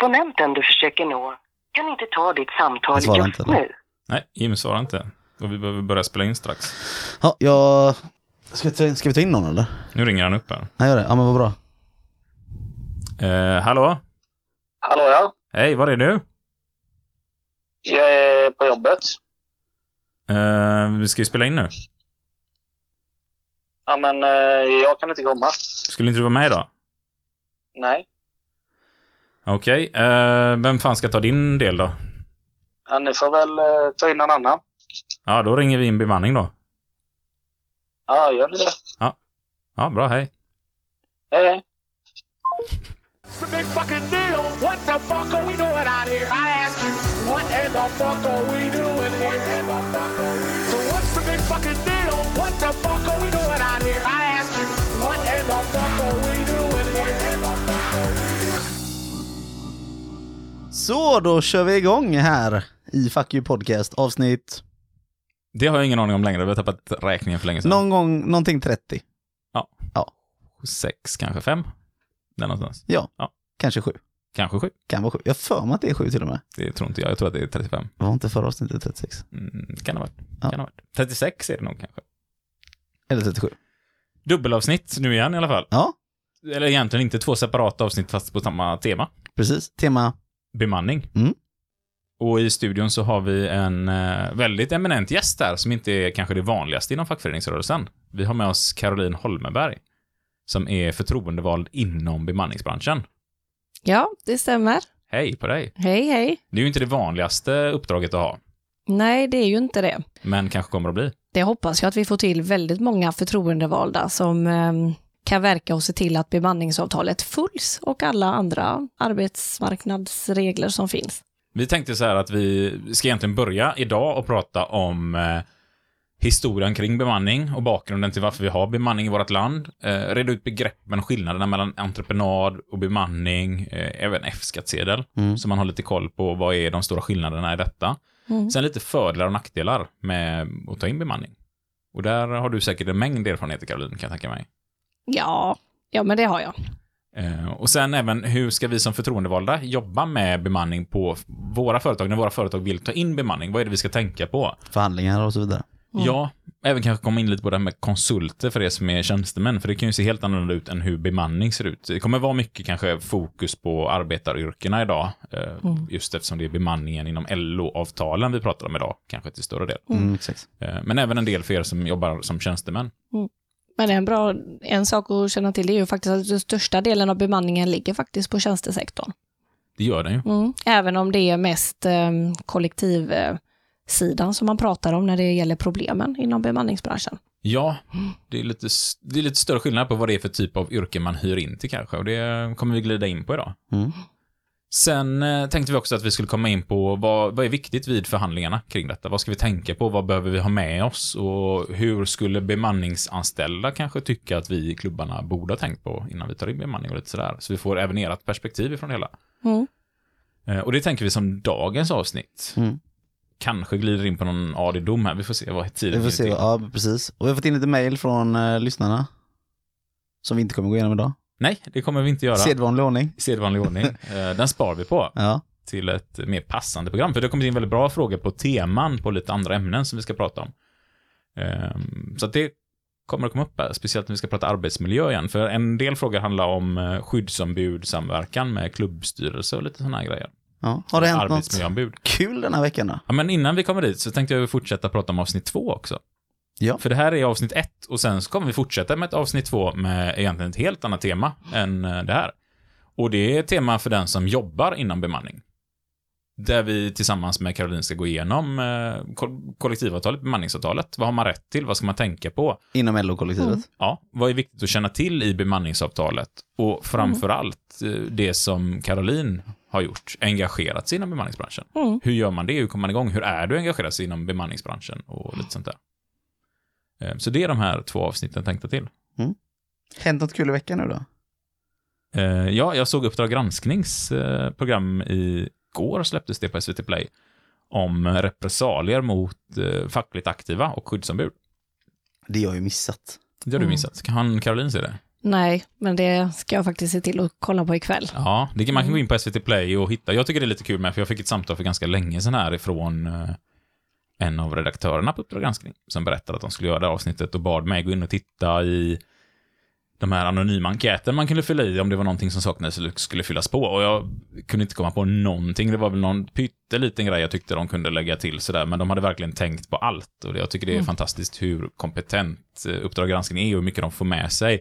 Abonnenten du försöker nå kan inte ta ditt samtal just inte, nu. Nej, Jim svarar inte. Och vi behöver börja spela in strax. Ja, jag... Ska ta, ska vi ta in någon eller? Nu ringer han upp här. Nej, gör det. Ja, men vad bra. Eh, hallå? Hallå ja, Hej, var är du? jag är på jobbet. Eh, vi ska ju spela in nu. Ja men eh, jag kan inte komma. Skulle inte du vara med idag? Nej. Okej, eh, vem fan ska ta din del då? Ja, ni får väl eh, ta in någon annan. Ja, då ringer vi in bemanning då. Ja, gör ni det? Ja, bra, hej. Hej hej. It's a big fucking deal. What the fuck are we doing out here? I ask you, what in the fuck are we doing here? So what's the big fucking deal? What the fuck are we doing out here? I Så, då kör vi igång här i Fuck You Podcast avsnitt Det har jag ingen aning om längre. Vi har tappat räkningen för länge sedan. någon gång, någonting 30. Sex, kanske fem? Där någonstans. Ja, Ja. kanske sju. Kanske sju. Kan vara sju. Jag för mig att det är sju till och med. Det tror inte jag. Jag tror att det är 35. Var inte förra avsnittet 36? Mm, kan ha varit. Ja. Kan ha varit. 36 är det nog kanske. Eller 37? Dubbelavsnitt nu igen i alla fall. Ja, Eller egentligen inte två separata avsnitt fast på samma tema. precis. Tema Bemanning. Mm. Och i studion så har vi en eh, väldigt eminent gäst där som inte är kanske det vanligaste inom fackföreningsrörelsen. Vi har med oss Caroline Holmeberg som är förtroendevald inom bemanningsbranschen. Ja, det stämmer. Hej på dig! Hej, hej. Det är ju inte det vanligaste uppdraget att ha, Nej, det är ju inte det. men kanske kommer att bli. Det hoppas jag att vi får till väldigt många förtroendevalda som ehm, kan verka och se till att bemanningsavtalet följs och alla andra arbetsmarknadsregler som finns. Vi tänkte så här att vi ska egentligen börja idag och prata om eh, historien kring bemanning och bakgrunden till varför vi har bemanning i vårt land. Eh, reda ut begreppen, skillnaderna mellan entreprenad och bemanning, eh, även F-skattsedel. Mm. Så man har lite koll på vad är de stora skillnaderna i detta. Mm. Sen lite fördelar och nackdelar med att ta in bemanning. Och där har du säkert en mängd erfarenheter, Caroline, kan jag tänka mig. Ja, ja men det har jag. Eh, Och sen även hur ska vi som förtroendevalda jobba med bemanning på våra företag, när våra företag vill ta in bemanning? Vad är det vi ska tänka på? förhandlingar och så vidare. Mm. Ja, även kanske komma in lite på det här med konsulter för er som är tjänstemän, för det kan ju se helt annorlunda ut än hur bemanning ser ut. Det kommer vara mycket kanske fokus på arbetaryrkena idag, eh, Mm. just eftersom det är bemanningen inom LO-avtalen vi pratar om idag, kanske till större del. Mm, exakt. Eh, Men även en del för er som jobbar som tjänstemän. Men en, bra, en sak att känna till är ju faktiskt att den största delen av bemanningen ligger faktiskt på tjänstesektorn. Det gör den ju. Mm. Även om det är mest eh, kollektivsidan som man pratar om när det gäller problemen inom bemanningsbranschen. Ja, det är, lite, det är lite större skillnad på vad det är för typ av yrke man hyr in till kanske, och det kommer vi glida in på idag. Mm. Sen eh, tänkte vi också att vi skulle komma in på vad, vad är viktigt vid förhandlingarna kring detta? Vad ska vi tänka på? Vad behöver vi ha med oss? Och hur skulle bemanningsanställda kanske tycka att vi i klubbarna borde ha tänkt på innan vi tar in bemanning och lite sådär? Så vi får även ert perspektiv ifrån det hela. Mm. Eh, och det tänker vi som dagens avsnitt. Mm. Kanske glider in på någon AD-dom här. Vi får se vad tiden Vi får se, till. ja precis. Och vi har fått in lite mail från eh, lyssnarna. Som vi inte kommer gå igenom idag. Nej, det kommer vi inte göra. Sedvanlig ordning. Sedvanlig ordning. Eh, Den spar vi på Ja. till ett mer passande program. För det har kommit in väldigt bra frågor på teman på lite andra ämnen som vi ska prata om. Ehm, Så att det kommer att komma upp här, speciellt när vi ska prata arbetsmiljö igen. För en del frågor handlar om eh, skyddsombud, samverkan med klubbstyrelse och lite sådana grejer. ja. Har det hänt något kul den här veckan då? Ja, men innan vi kommer dit så tänkte jag fortsätta prata om avsnitt två också. Ja. För det här är avsnitt ett och sen så kommer vi fortsätta med ett avsnitt två med egentligen ett helt annat tema än eh, det här. Och det är ett tema för den som jobbar inom bemanning. Där vi tillsammans med Caroline ska gå igenom eh, ko- kollektivavtalet, bemanningsavtalet. Vad har man rätt till? Vad ska man tänka på? Inom LO-kollektivet. Mm. Ja, vad är viktigt att känna till i bemanningsavtalet? Och framför allt eh, det som Caroline har gjort, engagerat sig inom bemanningsbranschen. Mm. Hur gör man det? Hur kommer man igång? Hur är du engagerad sig inom bemanningsbranschen? Och lite sånt där. Eh, Så det är de här två avsnitten tänkta till. Hänt något kul i veckan nu då? Eh, Ja, jag såg Uppdrag gransknings eh, i går släpptes det på SVT Play om repressalier mot fackligt aktiva och skyddsombud. Det har jag ju missat. Det har du Mm. missat. Kan Caroline se det? Nej, men det ska jag faktiskt se till att kolla på ikväll. Ja, det kan, man kan gå in på SVT Play och hitta. Jag tycker det är lite kul med, för jag fick ett samtal för ganska länge sedan här ifrån en av redaktörerna på Uppdrag granskning som berättade att de skulle göra det avsnittet och bad mig gå in och titta i de här anonyma enkäter man kunde fylla i om det var någonting som saknades eller skulle fyllas på. Och jag kunde inte komma på någonting. Det var väl någon pytteliten grej jag tyckte de kunde lägga till sådär, men de hade verkligen tänkt på allt. Och jag tycker det är fantastiskt hur kompetent eh, Uppdrag granskning är och hur mycket de får med sig.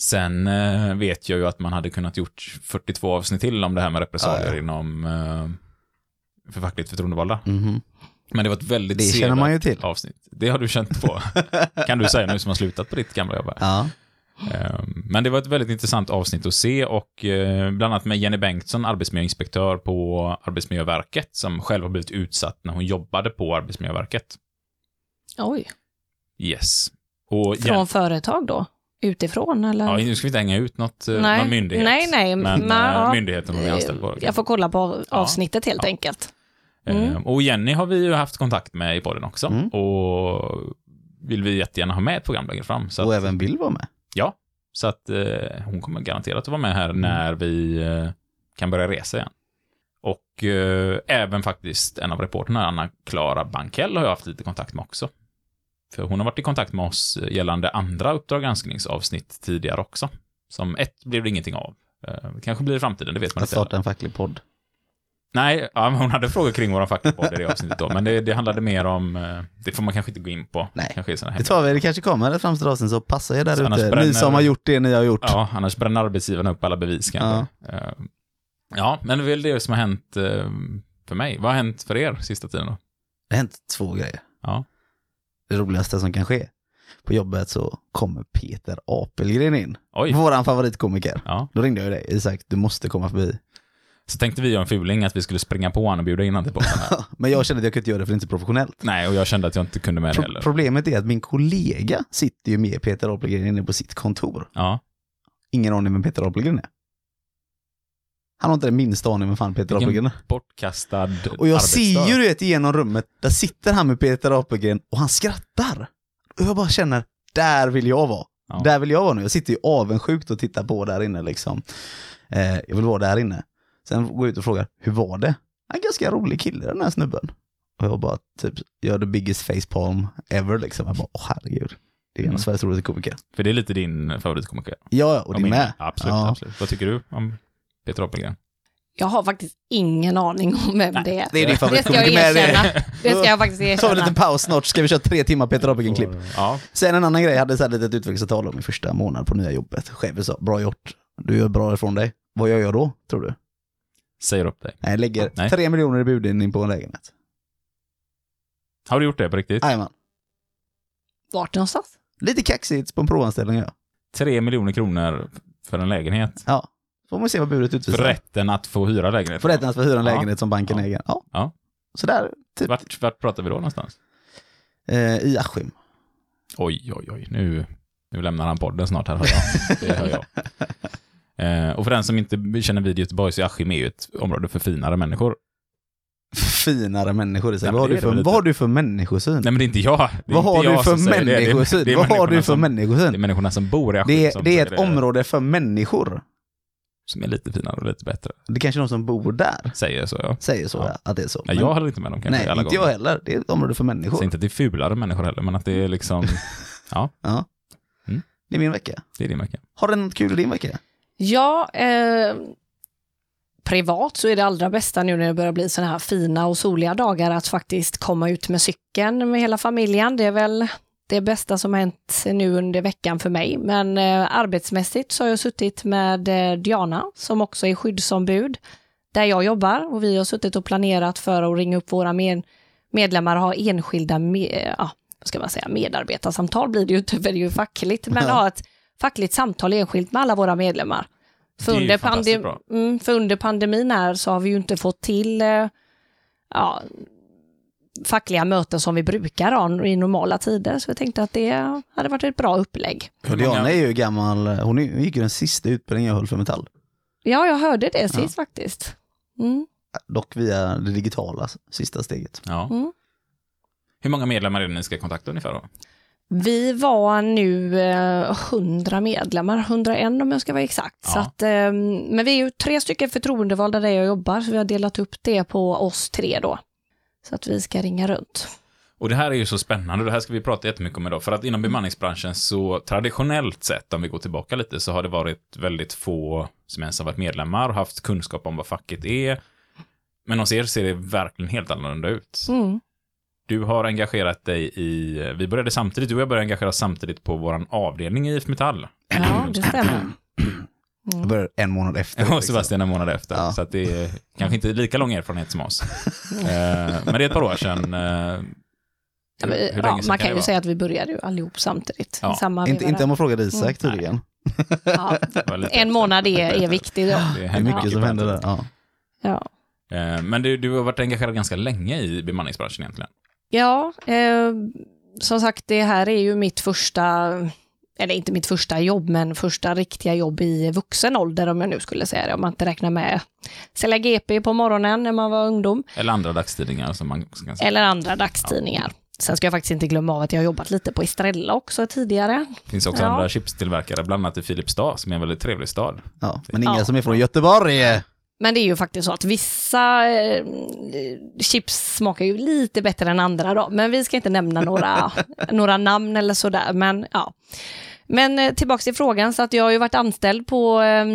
Sen eh, vet jag ju att man hade kunnat gjort 42 avsnitt till om det här med repressalier Ja, ja. inom eh, för fackligt förtroendevalda. Mhm. Men det var ett väldigt Det känner man ju till. avsnitt. Det har du känt på. kan du säga nu som har slutat på ditt gamla jobb. här. Ja. Ehm, Men det var ett väldigt intressant avsnitt att se och eh, bland annat med Jenny Bengtsson, arbetsmiljöinspektör på Arbetsmiljöverket, som själv har blivit utsatt när hon jobbade på Arbetsmiljöverket. Oj, Yes. Och från Jen- företag då? Utifrån eller? ja, nu ska vi inte hänga ut något, eh, Nej. någon myndighet. Nej, nej, Men men, eh, ja. myndigheten hon är anställd på. Jag får kolla på Ja. avsnittet helt Ja. enkelt. Mm. Ehm, Och Jenny har vi ju haft kontakt med i podden också. Mm. Och vill vi jättegärna ha med ett program längre fram. Och att, även vill vara med. Ja, så att eh, hon kommer garanterat att vara med Mm. här när vi eh, kan börja resa igen. Och eh, även faktiskt en av reporterna, Anna-Klara Bankell, har jag haft lite kontakt med också. För hon har varit i kontakt med oss gällande andra Uppdrag granskningsavsnitt tidigare också. Som ett blev det ingenting av. Eh, det kanske blir i framtiden, det vet man inte. starta en facklig podd. Nej, ja, hon hade frågor kring våra fackpodd i det avsnittet då, men det, det handlade mer om, eh, det får man kanske inte gå in på. Nej. Kanske Det tar vi, det kanske kommer ett framtida avsnitt så passa er där ute. Ni som har gjort det ni har gjort. Ja, annars bränner arbetsgivaren upp alla bevis kanske. Ja, ja men det är väl det som har hänt eh, för mig. Vad har hänt för er sista tiden då? Det har hänt två grejer. Ja. Det roligaste som kan ske. På jobbet så kommer Peter Apelgren in. Oj. Våran favoritkomiker. Ja. Då ringde jag dig, Isak, du måste komma förbi. Så tänkte vi göra en fuling att vi skulle springa på honom och bjuda in honom till podden. Men jag kände att jag kunde inte göra det för det är inte professionellt. Nej, och jag kände att jag inte kunde med det Pro- heller. problemet är att min kollega sitter ju med Peter Apelgren inne på sitt kontor. Ja. Ingen aning vem Peter Apelgren är. Han har inte den minsta aning vem fan Peter Apelgren är. Bortkastad Och jag ser ju det genom rummet, där sitter han med Peter Apelgren och han skrattar. Och jag bara känner, där vill jag vara. Ja. Där vill jag vara nu. Jag sitter ju avundsjukt och tittar på där inne liksom. Eh, jag vill vara där inne. Sen går jag ut och frågar, hur var det? Han är en ganska rolig kille den här snubben. Och jag bara typ, gör the biggest facepalm ever liksom. Jag bara, åh herregud. Det är en av Mm. Sveriges roligaste komiker. För det är lite din favoritkomiker. Ja, ja, och det min. med. Absolut, Ja. absolut. Vad tycker du om Peter Apelgren? Jag har faktiskt ingen aning om vem Nej, det är. Det är din Det ska jag favoritkomiker med. erkänna. Det ska jag faktiskt Ta en erkänna. liten paus snart, ska vi köra tre timmar Peter Apelgren-klipp. Ja. Sen en annan grej, jag hade så här litet utvecklingsavtal om min första månad på nya jobbet. Chefen sa, bra gjort, du gör bra ifrån dig. Vad gör jag då, tror du? Säger upp dig. Nej, jag lägger Nej. tre miljoner i budgivning på en lägenhet. Har du gjort det på riktigt? Jajamän. Vart någonstans? Lite kaxigt på en provanställning ja. Tre miljoner kronor för en lägenhet. Ja, får man se vad budet utvisar. För rätten att få hyra lägenhet. För rätten att få hyra en Ja. lägenhet som banken Ja. äger. Ja. Ja. Så där, typ. Vart, vart pratar vi då någonstans? Eh, I Askim. Oj, oj, oj. Nu, nu lämnar han podden snart här, hör jag. Det hör jag. Eh, och för den som inte känner vid Göteborg så är Askim är ju ett område för finare människor. Finare människor i sig. Ja, vad, har du är för, vad har du för människosyn? Nej, men det är inte jag. Är vad har du för det. Det är- människosyn? det är vad har du för som- Det är människosyn? människorna som bor i Askim Det är, det är ett område för människor. Som är lite finare och lite bättre. Det är kanske de som bor där Säger så, ja. säger så, Ja. ja. att det är så. Nej, Men- jag håller inte med dem kanske Nej, alla inte gånger. jag heller. Det är ett område för människor. säger inte att det är fulare människor heller, men att det är liksom, Ja. Mm. Det är min vecka. det är din vecka. Har du något kul i din vecka? Ja, eh, privat så är det allra bästa nu när det börjar bli sådana här fina och soliga dagar att faktiskt komma ut med cykeln med hela familjen. Det är väl det bästa som hänt nu under veckan för mig. Men eh, arbetsmässigt så har jag suttit med eh, Diana som också är skyddsombud där jag jobbar och vi har suttit och planerat för att ringa upp våra med, medlemmar och ha enskilda med, ja, vad ska man säga, medarbetarsamtal blir det ju inte, för det är ju fackligt, men Ja. ha ett fackligt samtal enskilt med alla våra medlemmar. För under, pandem- mm, för under pandemin här så har vi ju inte fått till eh, ja, fackliga möten som vi brukar ha i normala tider. Så jag tänkte att det hade varit ett bra upplägg. Diana är ju gammal, hon gick ju den sista utbildningen jag höll för Metall. Ja, jag hörde det sist faktiskt. Mm. Dock via det digitala sista steget. Ja. Mm. Hur många medlemmar är det ni ska kontakta ungefär då? Vi var nu eh, 100 medlemmar, 101 om jag ska vara exakt. Ja. Så att, eh, men vi är ju tre stycken förtroendevalda där jag jobbar, så vi har delat upp det på oss tre då. Så att vi ska ringa runt. Och det här är ju så spännande, det här ska vi prata jättemycket om idag, för att inom bemanningsbranschen så traditionellt sett, om vi går tillbaka lite, så har det varit väldigt få som ens har varit medlemmar och haft kunskap om vad facket är. Men hos er ser det verkligen helt annorlunda ut. Mm. Du har engagerat dig i, vi började samtidigt, du och jag började engagera oss samtidigt på vår avdelning i IF Metall. Ja, det stämmer. Jag började en månad efter. Och liksom. Sebastian en månad efter, Ja. så att det är kanske inte lika lång erfarenhet som oss. Eh, Men det är ett par år sedan. eh, Ja, Hur, hur ja, man kan kan ju vara? säga att vi började ju allihop samtidigt. Ja. i samma Inte, inte om man frågade Isak Mm. tydligen. ja, en månad är, är viktig då. Det är mycket som händer där. Ja. Ja, Eh, Men du, du har varit engagerad ganska länge i bemanningsbranschen egentligen. Ja eh, som sagt, det här är ju mitt första, eller inte mitt första jobb, men första riktiga jobb i vuxen ålder om jag nu skulle säga det, om man inte räknar med sälja GP på morgonen när man var ungdom, Eller andra dagstidningar som man kan säga. eller andra dagstidningar. Sen ska jag faktiskt inte glömma av att jag har jobbat lite på Estrella också tidigare. Det finns också Ja. andra chipstillverkare, bland annat i Filipstad, som är en väldigt trevlig stad. Ja. Men inga Ja. som är från Göteborg. Men det är ju faktiskt så att vissa eh, chips smakar ju lite bättre än andra då. Men vi ska inte nämna några, några namn eller sådär. Men ja. Men eh, tillbaks till frågan, så att jag har ju varit anställd på eh,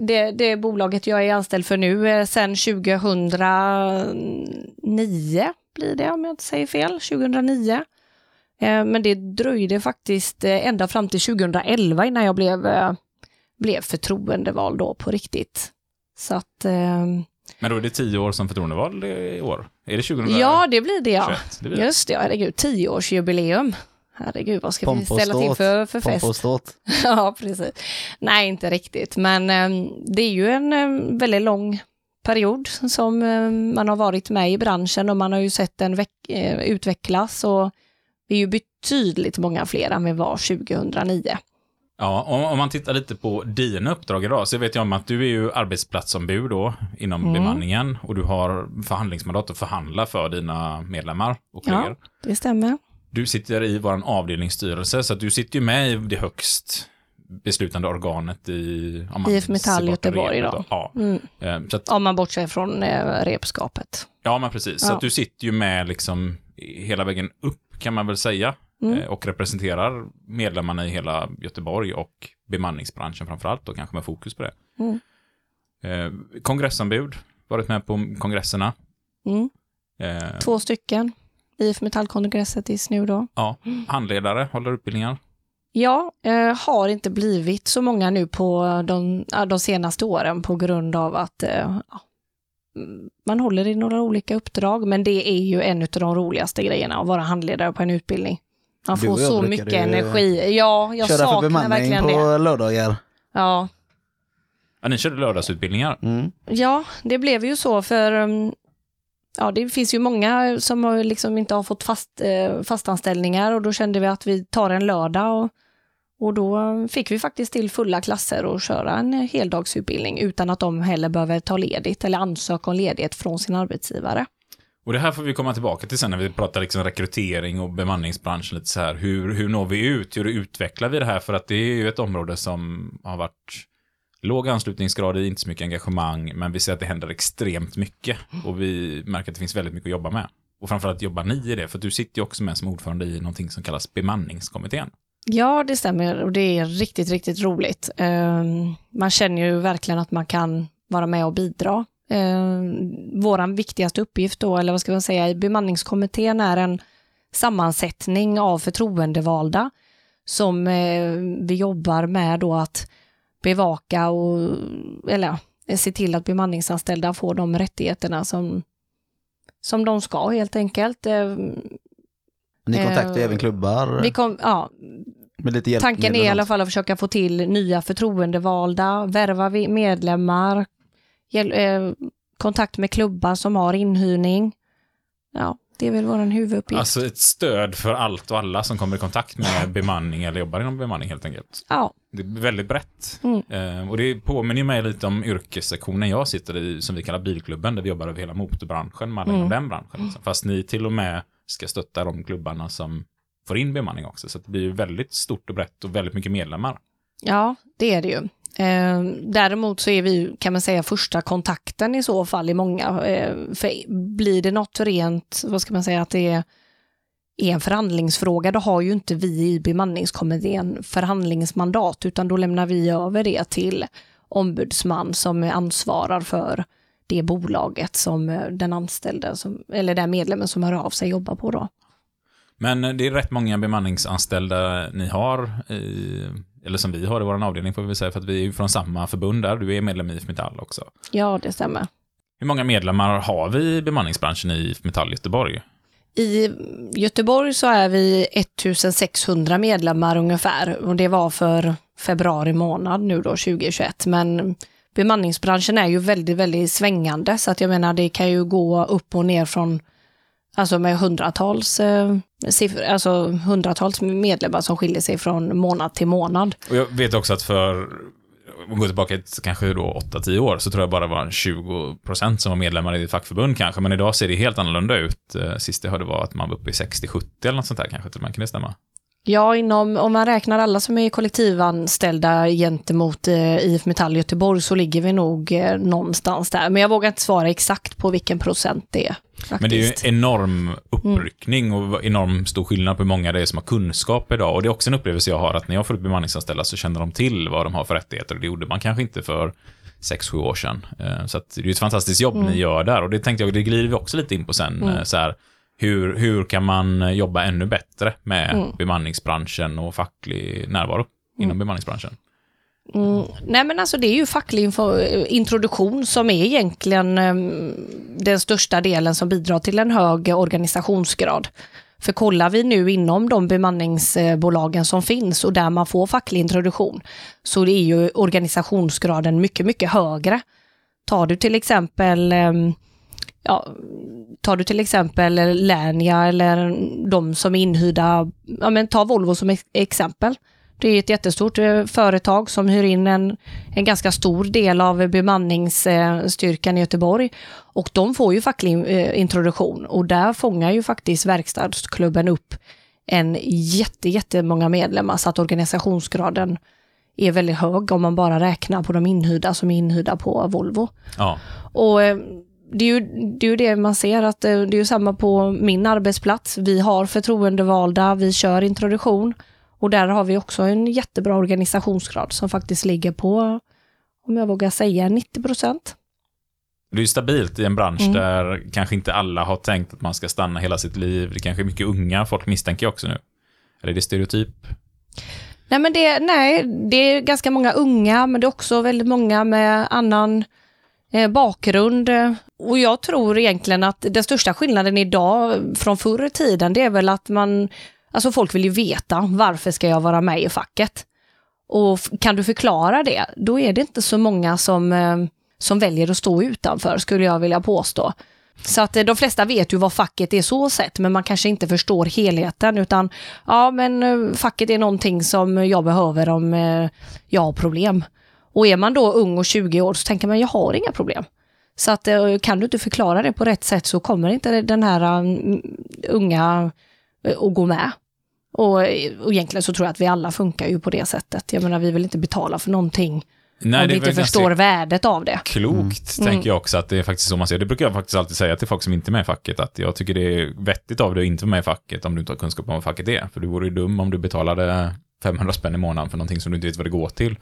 det, det bolaget jag är anställd för nu eh, sedan 2009 blir det om jag inte säger fel, 2009. Eh, men det dröjde faktiskt eh, ända fram till 2011 innan jag blev, blev förtroendevald då på riktigt. Så att, eh, Men då är det tio år som förtroendevald i år. Är det 2021? ja det blir det ja. Det blir det. Just det, ja, herregud, tioårsjubileum. Herregud, vad ska Pomp vi ställa till för, för Pomp fest? ståt. ja, precis. Nej, inte riktigt, men eh, det är ju en eh, väldigt lång period som eh, man har varit med i branschen och man har ju sett den eh, utvecklas och vi är ju betydligt många fler än vi var 2009. Ja, om, om man tittar lite på dina uppdrag idag så vet jag om att du är ju arbetsplatsombud då inom Mm. bemanningen och du har förhandlingsmandat att förhandla för dina medlemmar och Ja. kollegor. Det stämmer. Du sitter i vår avdelningsstyrelse så att du sitter ju med i det högst beslutande organet i... om man IF Metall Göteborg då. Ja, Mm. eh, så att, Om man bortser från eh, repskapet. ja men precis. Så Ja. att du sitter ju med liksom hela vägen upp kan man väl säga Mm. eh, och representerar medlemmarna i hela Göteborg och bemanningsbranschen framförallt och kanske med fokus på det. Mm. Eh, kongressombud, varit med på kongresserna. Mm. Eh, Två stycken. IF Metallkongresset i nu då. ja, handledare, håller utbildningar. Ja, eh, har inte blivit så många nu på de, de senaste åren på grund av att eh, man håller i några olika uppdrag, men det är ju en av de roligaste grejerna att vara handledare på en utbildning. Man får så mycket energi. Ja, jag Köra för saknar bemanning verkligen på det. lördagar. Ja. Ja, ni körde lördagsutbildningar. Mm. ja, det blev ju så för um, Ja, det finns ju många som liksom inte har fått fast, eh, fastanställningar och då kände vi att vi tar en lördag och, och då fick vi faktiskt till fulla klasser och köra en heldagsutbildning utan att de heller behöver ta ledigt eller ansöka om ledighet från sin arbetsgivare. Och det här får vi komma tillbaka till sen när vi pratar liksom rekrytering och bemanningsbranschen lite så här. Hur, hur når vi ut? Hur utvecklar vi det här? För att det är ju ett område som har varit låg anslutningsgrad i, inte så mycket engagemang, men vi ser att det händer extremt mycket och vi märker att det finns väldigt mycket att jobba med. Och framförallt jobbar ni i det, för du sitter ju också med som ordförande i någonting som kallas bemanningskommittén. Ja, det stämmer och det är riktigt, riktigt roligt. Ehm, man känner ju verkligen att man kan vara med och bidra. Vår viktigaste uppgift då, eller vad ska man säga, i bemanningskommittén är en sammansättning av förtroendevalda som eh, vi jobbar med då att bevaka och eller se till att bemanningsanställda får de rättigheterna som, som de ska helt enkelt. Eh, Ni kontaktar Eh, även klubbar Vi kom, ja. Tanken är i alla fall att försöka få till nya förtroendevalda, värva medlemmar, eh, kontakt med klubbar som har inhyrning. Ja, det är väl vår huvuduppgift. Alltså ett stöd för allt och alla som kommer i kontakt med bemanning eller jobbar inom bemanning helt enkelt. ja, Det är väldigt brett. Mm. Eh, och det påminner mig lite om yrkessektionen jag sitter i, som vi kallar bilklubben, där vi jobbar över hela motorbranschen, med alla inom Mm. den branschen. Liksom. Fast ni till och med ska stötta de klubbarna som får in bemanning också. Så det blir väldigt stort och brett och väldigt mycket medlemmar. Ja, det är det ju. Eh, däremot så är vi, kan man säga, första kontakten i så fall i många. Eh, för blir det något rent, vad ska man säga, att det är, är en förhandlingsfråga, då har ju inte vi i bemanningskommittén förhandlingsmandat, utan då lämnar vi över det till ombudsman som ansvarar för det bolaget som eh, den anställde, som, eller den medlemmen som hör av sig jobbar på då. Men eh, det är rätt många bemanningsanställda ni har, i, eller som vi har i vår avdelning får vi säga, för att vi är ju från samma förbund där. Du är medlem i IF Metall också. Ja, det stämmer. Hur många medlemmar har vi i bemanningsbranschen i IF Metall Göteborg? I Göteborg så är vi 1600 medlemmar ungefär och det var för februari månad nu då 2021. Men bemanningsbranschen är ju väldigt, väldigt svängande så att jag menar det kan ju gå upp och ner från Alltså med hundratals, eh, siffror, alltså hundratals medlemmar som skiljer sig från månad till månad. Och jag vet också att för, om vi går tillbaka till kanske då 8-10 år, så tror jag bara det var 20% som var medlemmar i ett fackförbund kanske, men idag ser det helt annorlunda ut. Eh, sist jag hörde var att man var uppe i 60-70 eller något sånt där kanske till och med, kan det stämma? Ja, inom, om man räknar alla som är kollektivanställda gentemot eh, IF Metall Göteborg så ligger vi nog eh, någonstans där. Men jag vågar inte svara exakt på vilken procent det är. Faktiskt. Men det är ju en enorm uppryckning och enorm stor skillnad på hur många det är som har kunskap idag. Och det är också en upplevelse jag har att när jag får upp bemanningsanställda så känner de till vad de har för rättigheter och det gjorde man kanske inte för 6-7 år sedan. Eh, Så det är ett fantastiskt jobb ni gör där och det tänkte jag, det glider vi också lite in på sen. eh, Så här, hur, hur kan man jobba ännu bättre med bemanningsbranschen och facklig närvaro inom bemanningsbranschen? Mm, nej men alltså det är ju facklig introduktion som är egentligen em, den största delen som bidrar till en hög organisationsgrad. För kollar vi nu inom de bemanningsbolagen som finns och där man får facklig introduktion så är ju organisationsgraden mycket, mycket högre. Tar du till exempel em, ja, tar du till exempel Lernia eller de som är inhyrda, ja men ta Volvo som ex- exempel. Det är ett jättestort eh, företag som hyr in en, en ganska stor del av bemanningsstyrkan i Göteborg. Och de får ju facklig eh, introduktion och där fångar ju faktiskt verkstadsklubben upp en jätte, jättemånga medlemmar så att organisationsgraden är väldigt hög om man bara räknar på de inhyrda som är inhyrda på Volvo. Ja, Och eh, det är, ju, det är ju det man ser, att eh, det är ju samma på min arbetsplats. Vi har förtroendevalda, vi kör introduktion och där har vi också en jättebra organisationsgrad som faktiskt ligger på, om jag vågar säga, 90 procent. det är ju stabilt i en bransch Mm. där kanske inte alla har tänkt att man ska stanna hela sitt liv. Det kanske är mycket unga folk misstänker jag också nu. Eller är det stereotyp? Nej, men det, nej, det är ganska många unga, men det är också väldigt många med annan Eh, bakgrund. Eh, och jag tror egentligen att den största skillnaden idag från förr i tiden, det är väl att man, alltså folk vill ju veta varför ska jag vara med i facket? Och kan du förklara det, då är det inte så många som, eh, som väljer att stå utanför, skulle jag vilja påstå. Så att de flesta vet ju vad facket är så sett, men man kanske inte förstår helheten, utan ja, men facket är någonting som jag behöver om jag har problem. Och är man då ung och 20 år så tänker man, jag har inga problem. Så att eh, kan du inte förklara det på rätt sätt så kommer inte den här mm, unga eh, att gå med. Och, eh, och egentligen så tror jag att vi alla funkar ju på det sättet. Jag menar, vi vill inte betala för någonting Nej, om vi inte förstår värdet av det. klokt, Mm. tänker jag också, att det är faktiskt så man ser. Det brukar jag faktiskt alltid säga till folk som inte är med i facket, att jag tycker det är vettigt av dig att inte vara med i facket om du inte har kunskap om vad facket är. För du vore ju dum om du betalade 500 spänn i månaden för någonting som du inte vet vad det går till.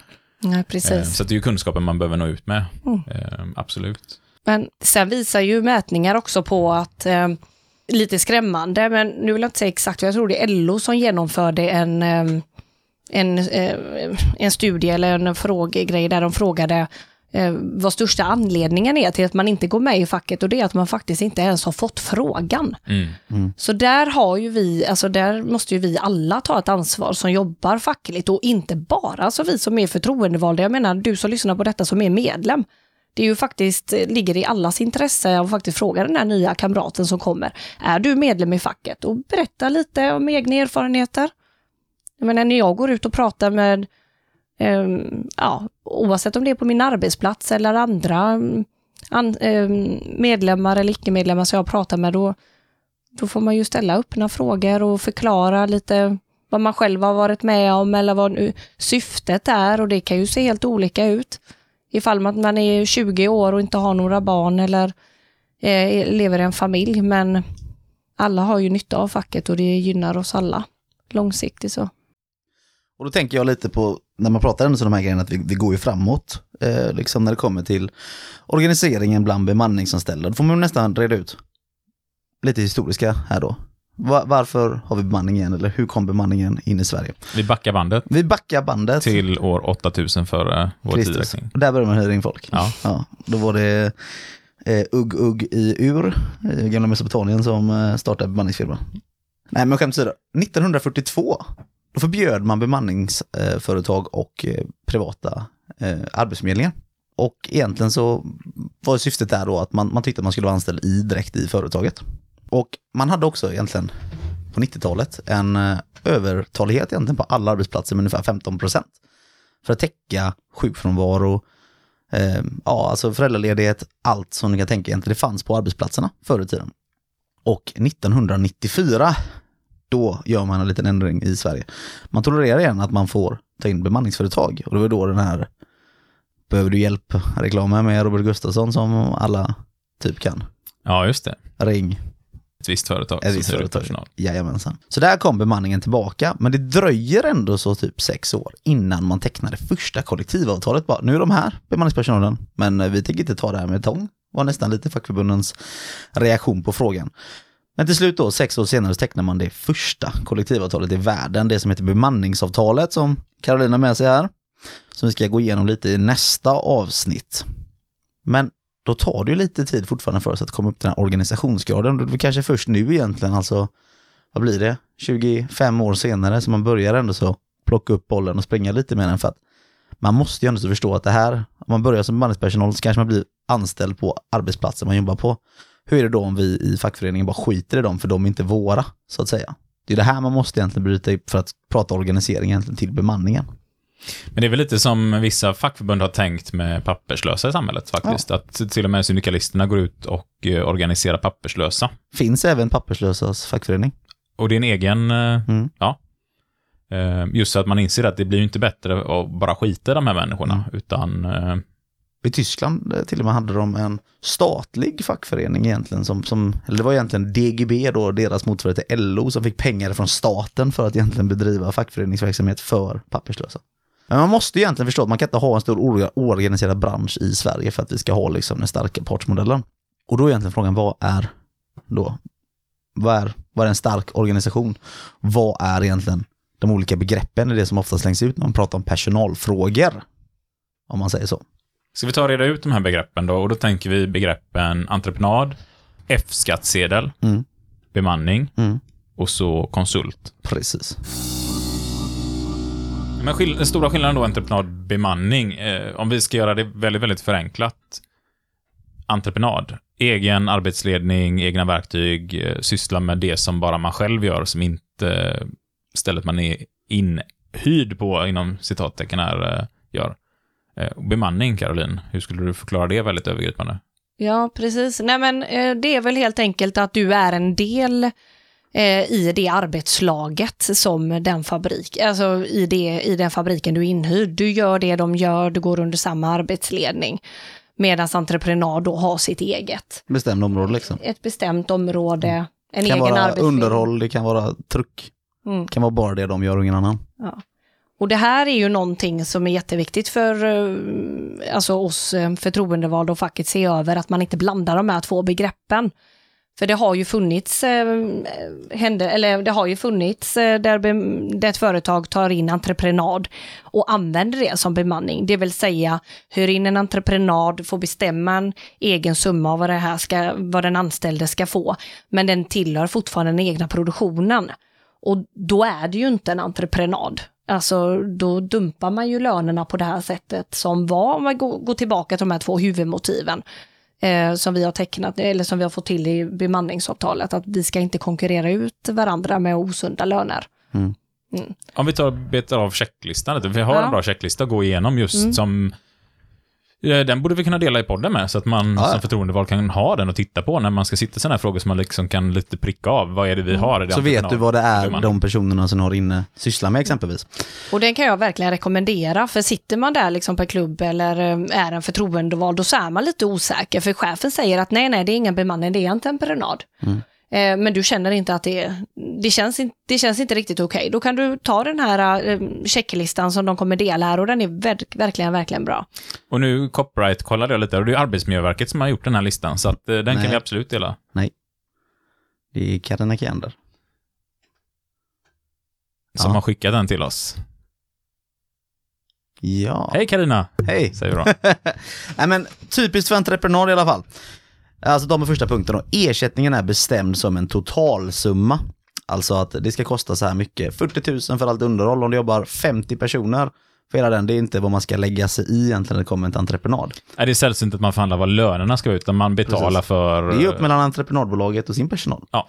Eh, precis. Så att det är ju kunskapen man behöver nå ut med. Mm. Eh, Absolut. Men sen visar ju mätningar också på att, eh, lite skrämmande, men nu vill jag inte säga exakt, jag tror det är LO som genomförde en, eh, en, eh, en studie eller en frågegrej där de frågade eh, vad största anledningen är till att man inte går med i facket och det är att man faktiskt inte ens har fått frågan. Mm. Så där har ju vi, alltså där måste ju vi alla ta ett ansvar som jobbar fackligt och inte bara alltså vi som är förtroendevalda. Jag menar du som lyssnar på detta som är medlem. Det är ju faktiskt, eh, ligger i allas intresse att faktiskt fråga den här nya kamraten som kommer. Är du medlem i facket? Och berätta lite om egna erfarenheter. Jag menar när jag går ut och pratar med, Ehm, ja, oavsett om det är på min arbetsplats eller andra an, ehm, medlemmar eller icke-medlemmar som jag pratar med, då, då får man ju ställa öppna frågor och förklara lite vad man själv har varit med om eller vad nu syftet är och det kan ju se helt olika ut. Ifall man man är 20 år och inte har några barn eller eh, lever i en familj men alla har ju nytta av facket och det gynnar oss alla långsiktigt så. Och då tänker jag lite på, när man pratar om de här grejerna, att vi, vi går ju framåt. Eh, liksom när det kommer till organiseringen bland bemanningsanställda. Då får man nästan reda ut lite historiska här då. Va- varför har vi bemanning igen? Eller hur kom bemanningen in i Sverige? Vi backar bandet Vi backar bandet. till år 8000 före vår. Och där började man hyra in folk. Ja. då var det eh, Ugg Ugg i Ur, eh, gamla Mesopotamien, som eh, startade bemanningsfirman. Nej men skämt åsido, 1942 då förbjöd man bemanningsföretag och eh, privata eh, arbetsförmedlingar. Och egentligen så var syftet där då att man, man tyckte att man skulle vara anställd i, direkt i företaget. Och man hade också egentligen på 90-talet en eh, övertalighet egentligen på alla arbetsplatser med ungefär 15 procent. För att täcka sjukfrånvaro, eh, ja alltså föräldraledighet, allt som ni kan tänka egentligen det fanns på arbetsplatserna förr i tiden. Och 1994, då gör man en liten ändring i Sverige. Man tolererar igen att man får ta in bemanningsföretag och det var då den här Behöver du hjälp-reklamen med Robert Gustafsson som alla typ kan. Ja, just det. Ring, Ett visst företag ett visst företag. personal. Jajamensan. Så där kom bemanningen tillbaka, men det dröjer ändå så typ sex år innan man tecknar det första kollektivavtalet. Bara, nu är de här, bemanningspersonalen, men eh, vi tänker inte ta det här med tång. var nästan lite fackförbundens reaktion på frågan. Men till slut då, sex år senare, så tecknar man det första kollektivavtalet i världen, det som heter bemanningsavtalet som Carolina har med sig här. Som vi ska gå igenom lite i nästa avsnitt. Men då tar det ju lite tid fortfarande för oss att komma upp till den här organisationsgraden. Det är kanske först nu egentligen, alltså vad blir det, 25 år senare som man börjar ändå så plocka upp bollen och springa lite med den för att man måste ju ändå förstå att det här, om man börjar som bemanningspersonal så kanske man blir anställd på arbetsplatsen man jobbar på. Hur är det då om vi i fackföreningen bara skiter i dem för de är inte våra, så att säga. Det är det här man måste egentligen bryta upp för att prata organisering egentligen till bemanningen. Men det är väl lite som vissa fackförbund har tänkt med papperslösa i samhället faktiskt. Att till och med syndikalisterna går ut och eh, organiserar papperslösa. Finns även papperslösas fackförening. Och det är en egen, eh, Mm. ja. Eh, Just så att man inser att det blir inte bättre att bara skita i de här människorna, utan eh, i Tyskland eh, till och med hade de en statlig fackförening egentligen som, som eller det var egentligen DGB då, deras motsvarighet till LO som fick pengar från staten för att egentligen bedriva fackföreningsverksamhet för papperslösa. Men man måste egentligen förstå att man kan inte ha en stor oorganiserad bransch i Sverige för att vi ska ha liksom den starka partsmodellen. Och då är egentligen frågan, vad är då? Vad är, vad är en stark organisation? Vad är egentligen de olika begreppen i det som ofta slängs ut när man pratar om personalfrågor? Om man säger så. Ska vi ta och reda ut de här begreppen då? Och då tänker vi begreppen entreprenad, F-skattsedel, Mm. bemanning Mm. och så konsult. Precis. Men skill- den stora skillnaden då entreprenad, bemanning, eh, om vi ska göra det väldigt, väldigt förenklat. Entreprenad, egen arbetsledning, egna verktyg, eh, syssla med det som bara man själv gör, som inte stället man är inhyrd på, inom citattecken här, eh, gör. Eh, bemanning, Caroline, hur skulle du förklara det väldigt övergripande? Ja, precis. Nej, men eh, det är väl helt enkelt att du är en del eh, i det arbetslaget som den fabrik, alltså i, det, i den fabriken du är inhyrd. Du gör det de gör, du går under samma arbetsledning. Medan entreprenad då har sitt eget. Bestämd område liksom. Ett bestämt område, en Det kan egen vara arbetsledning. underhåll, det kan vara truck. Mm. Det kan vara bara det de gör och ingen annan. Och det här är ju någonting som är jätteviktigt för eh, alltså oss eh, förtroendevalda och facket se över, att man inte blandar de här två begreppen. För det har ju funnits, eh, händer, eller det har ju funnits eh, där, be, där ett företag tar in entreprenad och använder det som bemanning. Det vill säga hyr in en entreprenad, får bestämma en egen summa av vad, det här ska, vad den anställde ska få. Men den tillhör fortfarande den egna produktionen. Och då är det ju inte en entreprenad. Alltså då dumpar man ju lönerna på det här sättet som var, om man går, tillbaka till de här två huvudmotiven eh, som vi har tecknat, eller som vi har fått till i bemanningsavtalet, att vi ska inte konkurrera ut varandra med osunda löner. Om vi tar betar av checklistan lite, vi har Ja. en bra checklista att gå igenom just Mm. som Den borde vi kunna dela i podden med, så att man Ja, som förtroendevald kan ha den och titta på när man ska sitta i sådana här frågor som man liksom kan lite pricka av. Vad är det vi har i det Så vet du vad det är man- de personerna som har inne sysslar med exempelvis. Och den kan jag verkligen rekommendera, för sitter man där liksom på klubb eller eh, är en förtroendevald, då så är man lite osäker, för chefen säger att nej, nej, det är ingen bemanning, det är entreprenad. Eh, Men du känner inte att det det känns, in, det känns inte riktigt okej. Då kan du ta den här eh, checklistan som de kommer dela här och den är ver- verkligen, verkligen bra. Och nu copyright kollade jag lite och det är Arbetsmiljöverket som har gjort den här listan, så att eh, den Nej. kan vi absolut dela. Nej. Det är Carina Kiander. Som Ja. har skickat den till oss. Ja. Hej Karina Hej! säger vi då. Nej men typiskt för entreprenad i alla fall. Alltså de första punkten då. Ersättningen är bestämd som en totalsumma. Alltså att det ska kosta så här mycket. 40 000 för allt underhåll om du jobbar 50 personer. För hela den, det är inte vad man ska lägga sig i egentligen när det kommer till entreprenad. Nej, det är sällsynt att man förhandlar vad lönerna ska vara, utan man betalar Precis. för... Det är upp mellan entreprenadbolaget och sin personal. Ja.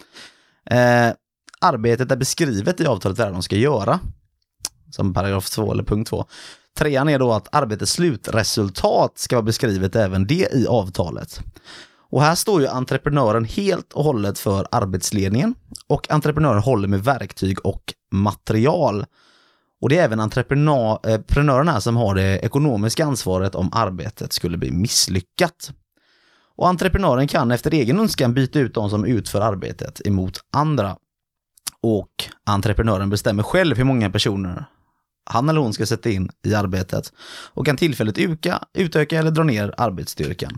Eh, arbetet är beskrivet i avtalet vad de ska göra. Som paragraf 2 eller punkt 2. Trean är då att arbetets slutresultat ska vara beskrivet även det i avtalet. Och här står ju entreprenören helt och hållet för arbetsledningen och entreprenören håller med verktyg och material. Och det är även entreprenören här som har det ekonomiska ansvaret om arbetet skulle bli misslyckat. Och entreprenören kan efter egen önskan byta ut de som utför arbetet emot andra. Och entreprenören bestämmer själv hur många personer han eller hon ska sätta in i arbetet och kan tillfälligt uka, utöka eller dra ner arbetsstyrkan.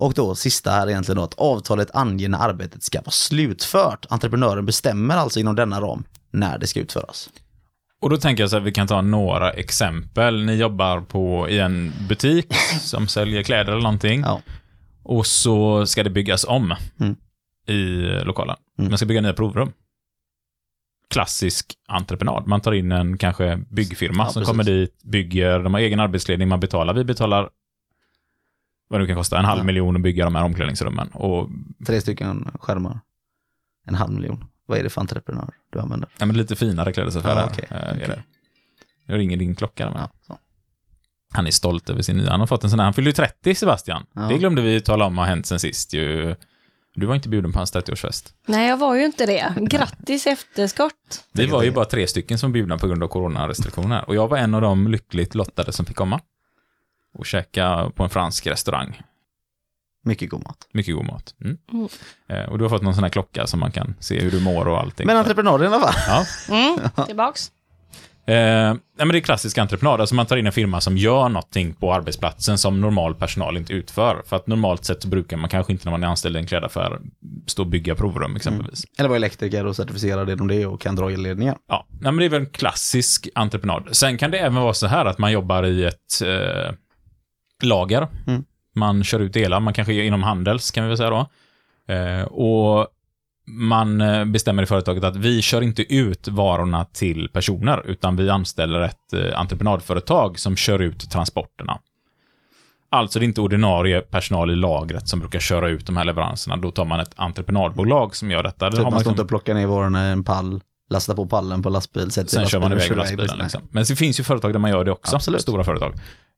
Och då sista är egentligen då att avtalet anger när arbetet ska vara slutfört. Entreprenören bestämmer alltså inom denna ram när det ska utföras. Och då tänker jag så att vi kan ta några exempel. Ni jobbar på, i en butik som säljer kläder eller någonting. Ja. Och så ska det byggas om Mm. i lokalen. Mm. Man ska bygga nya provrum. Klassisk entreprenad. Man tar in en kanske byggfirma Ja, som precis. kommer dit, bygger, de har egen arbetsledning, man betalar. Vi betalar vad det nu kan kosta, en halv Ja. miljon att bygga de här omklädningsrummen. Och Tre stycken skärmar. En halv miljon. Vad är det för entreprenör du använder? ja, men lite finare klädesaffärer. Ja, okej. eh, är Okej. det. Jag ringer din klocka. Men Ja, så. Han är stolt över sin nya. Han har fått en sån här. Han fyllde ju 30, Sebastian. Ja. Det glömde vi tala om har hänt sen sist ju. Du var inte bjuden på hans 30-årsfest. Nej, jag var ju inte det. Grattis efterskott. Vi var ju bara tre stycken som bjudna på grund av coronarestriktioner. Och jag var en av de lyckligt lottade som fick komma. Och käka på en fransk restaurang. Mycket god mat. Mycket god mat. Mm. Mm. Eh, och du har fått någon sån här klocka som man kan se hur du mår och allting. Men entreprenad i alla fall. Ja. Mm, tillbaks. Eh, nej, men det är klassisk entreprenad, alltså man tar in en firma som gör någonting på arbetsplatsen som normal personal inte utför. För att normalt sett så brukar man kanske inte när man är anställd i en klädaffär stå och bygga provrum exempelvis. Eller vara elektriker och certifierad inom det och kan dra elledningar. Ja, nej, men det är väl en klassisk entreprenad. Sen kan det även vara så här att man jobbar i ett eh, lager. Mm. Man kör ut delar, man kanske är inom handels kan vi väl säga då. Eh, och man eh, bestämmer i företaget att vi kör inte ut varorna till personer, utan vi anställer ett eh, entreprenadföretag som kör ut transporterna. Alltså det är inte ordinarie personal i lagret som brukar köra ut de här leveranserna. Då tar man ett entreprenadbolag som gör detta. Typ har man står liksom- inte och plockar ner varorna i en pall, lastar på pallen på lastbil, sätter Sen kör man iväg lastbilen. Liksom. Men det finns ju företag där man gör det också. Absolut. Stora företag.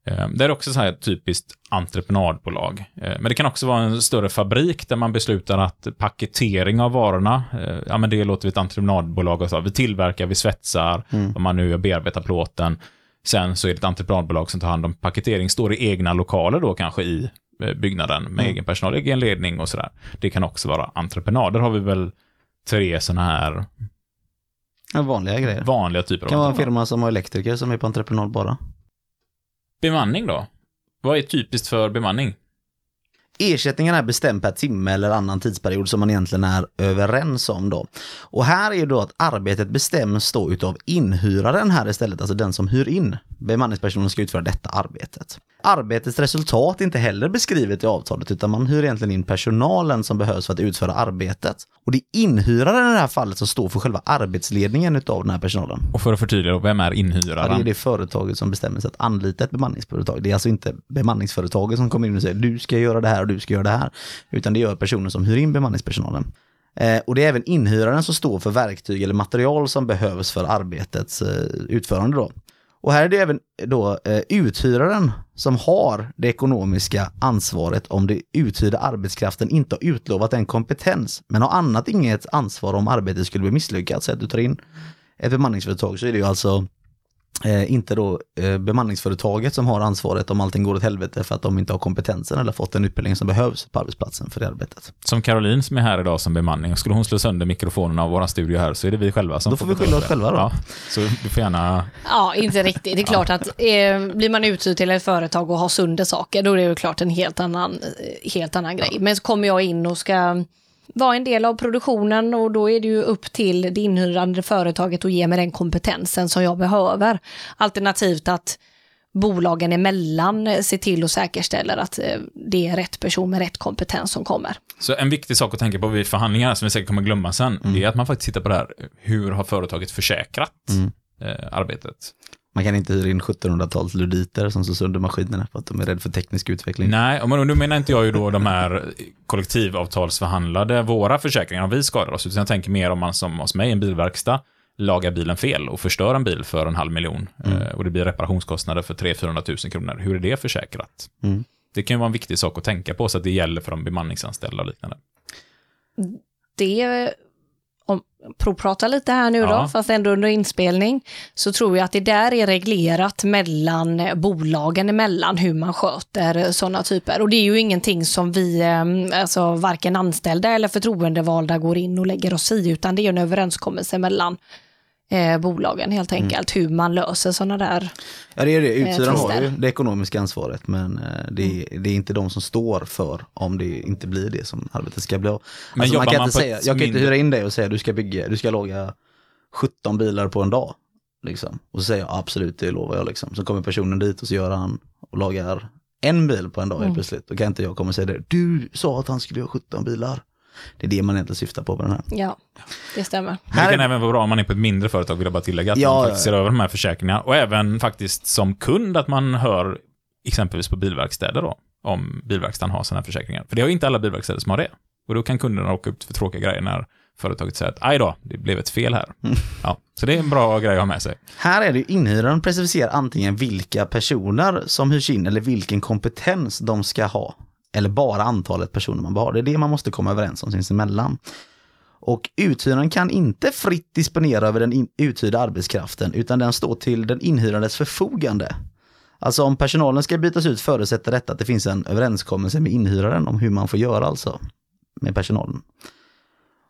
Eh, Det är också så här typiskt entreprenadbolag. Eh, Men det kan också vara en större fabrik där man beslutar att paketering av varorna, eh, ja men det låter vi ett entreprenadbolag och så. Vi tillverkar, vi svetsar, Mm. om man nu bearbetar plåten. Sen så är det ett entreprenadbolag som tar hand om paketering, står i egna lokaler då kanske i byggnaden med Mm. egen personal, egen ledning och sådär. Det kan också vara entreprenader. har vi väl tre sådana här vanliga grejer. vanliga typer Det kan vara en firma som har elektriker som är på entreprenad bara. Bemanning då? Vad är typiskt för bemanning? Ersättningen är bestämd per timme eller annan tidsperiod som man egentligen är överens om då. Och här är ju då att arbetet bestäms då utav inhyraren här istället, alltså den som hyr in. Bemanningspersonen ska utföra detta arbetet. Arbetets resultat är inte heller beskrivet i avtalet utan man hyr egentligen in personalen som behövs för att utföra arbetet. Och det är inhyraren i det här fallet som står för själva arbetsledningen utav den här personalen. Och för att förtydliga, vem är Ja, det inhyraren? är det företaget som bestämmer sig att anlita ett bemanningsföretag. Det är alltså inte bemanningsföretaget som kommer in och säger du ska göra det här och du ska göra det här. Utan det gör personen som hyr in bemanningspersonalen. Eh, och det är även inhyraren som står för verktyg eller material som behövs för arbetets eh, utförande då. Och här är det även då eh, uthyraren som har det ekonomiska ansvaret om det uthyrda arbetskraften inte har utlovat en kompetens, men har annat inget ansvar om arbetet skulle bli misslyckat. Så att du tar in ett bemanningsföretag så är det ju alltså eh, inte då eh, bemanningsföretaget som har ansvaret om allting går åt helvete för att de inte har kompetensen eller fått den utbildning som behövs på arbetsplatsen för det arbetet. Som Caroline som är här idag som bemanning. Skulle hon slå sönder mikrofonerna av våra studio här så är det vi själva som Då får vi skylla oss själva då. Ja, så du får gärna... Ja, inte riktigt. Det är klart att eh, blir man uthyrd till ett företag och har sönder saker, då är det ju klart en helt annan, eh, helt annan grej. Men så kommer jag in och ska vara en del av produktionen och då är det ju upp till det inhyrande företaget att ge mig den kompetensen som jag behöver. Alternativt att bolagen emellan eh, ser till och säkerställer att eh, det är rätt person med rätt kompetens som kommer. Så en viktig sak att tänka på vid förhandlingar, som vi säkert kommer glömma sen, det är att man faktiskt tittar på det här. Hur har företaget försäkrat eh, arbetet? Man kan inte hyra in 1700-tals luditer som slår sönder maskinerna för att de är rädda för teknisk utveckling. Nej, men nu menar inte jag ju då de här kollektivavtalsförhandlade, våra försäkringar, om vi skadar oss, utan jag tänker mer om man som hos mig, en bilverkstad, lagar bilen fel och förstör en bil för en halv miljon eh, och det blir reparationskostnader för 300 000 kronor. Hur är det försäkrat? Mm. Det kan ju vara en viktig sak att tänka på så att det gäller för de bemanningsanställda och liknande. det, om provprata lite här nu Ja. då, fast ändå under inspelning, så tror jag att det där är reglerat mellan eh, bolagen emellan hur man sköter sådana typer. Och det är ju ingenting som vi, eh, alltså varken anställda eller förtroendevalda går in och lägger oss i, utan det är en överenskommelse mellan eh, bolagen helt enkelt, hur man löser sådana där. Ja det är det, uthyraren har tvister. ju det ekonomiska ansvaret men eh, det, är- det är inte de som står för om det inte blir det som arbetet ska bli av. Men Alltså, man kan man inte säga, jag kan inte hyra in dig och säga du ska bygga, du ska laga 17 bilar på en dag. Liksom. Och så säger jag absolut det lovar jag liksom. Så kommer personen dit och så gör han och lagar en bil på en dag helt plötsligt. Då kan inte jag komma och säga det, du sa att han skulle göra 17 bilar. Det är det man egentligen syftar på med den här. Ja, det stämmer. Men det kan även vara bra om man är på ett mindre företag, vill jag bara tillägga, att Ja, man faktiskt ser över de här försäkringarna. Och även faktiskt som kund att man hör, exempelvis på bilverkstäder då, om bilverkstaden har sådana här försäkringar. För det har ju inte alla bilverkstäder som har det. Och då kan kunderna råka ut för tråkiga grejer när företaget säger att aj då, det blev ett fel här. Mm. Ja, så det är en bra grej att ha med sig. Här är det ju inhyraren specificerar antingen vilka personer som hyrs in eller vilken kompetens de ska ha. Eller bara antalet personer man behöver. Det är det man måste komma överens om sinsemellan. Och uthyraren kan inte fritt disponera över den uthyrda arbetskraften utan den står till den inhyrandes förfogande. Alltså om personalen ska bytas ut förutsätter detta att det finns en överenskommelse med inhyraren om hur man får göra alltså med personalen.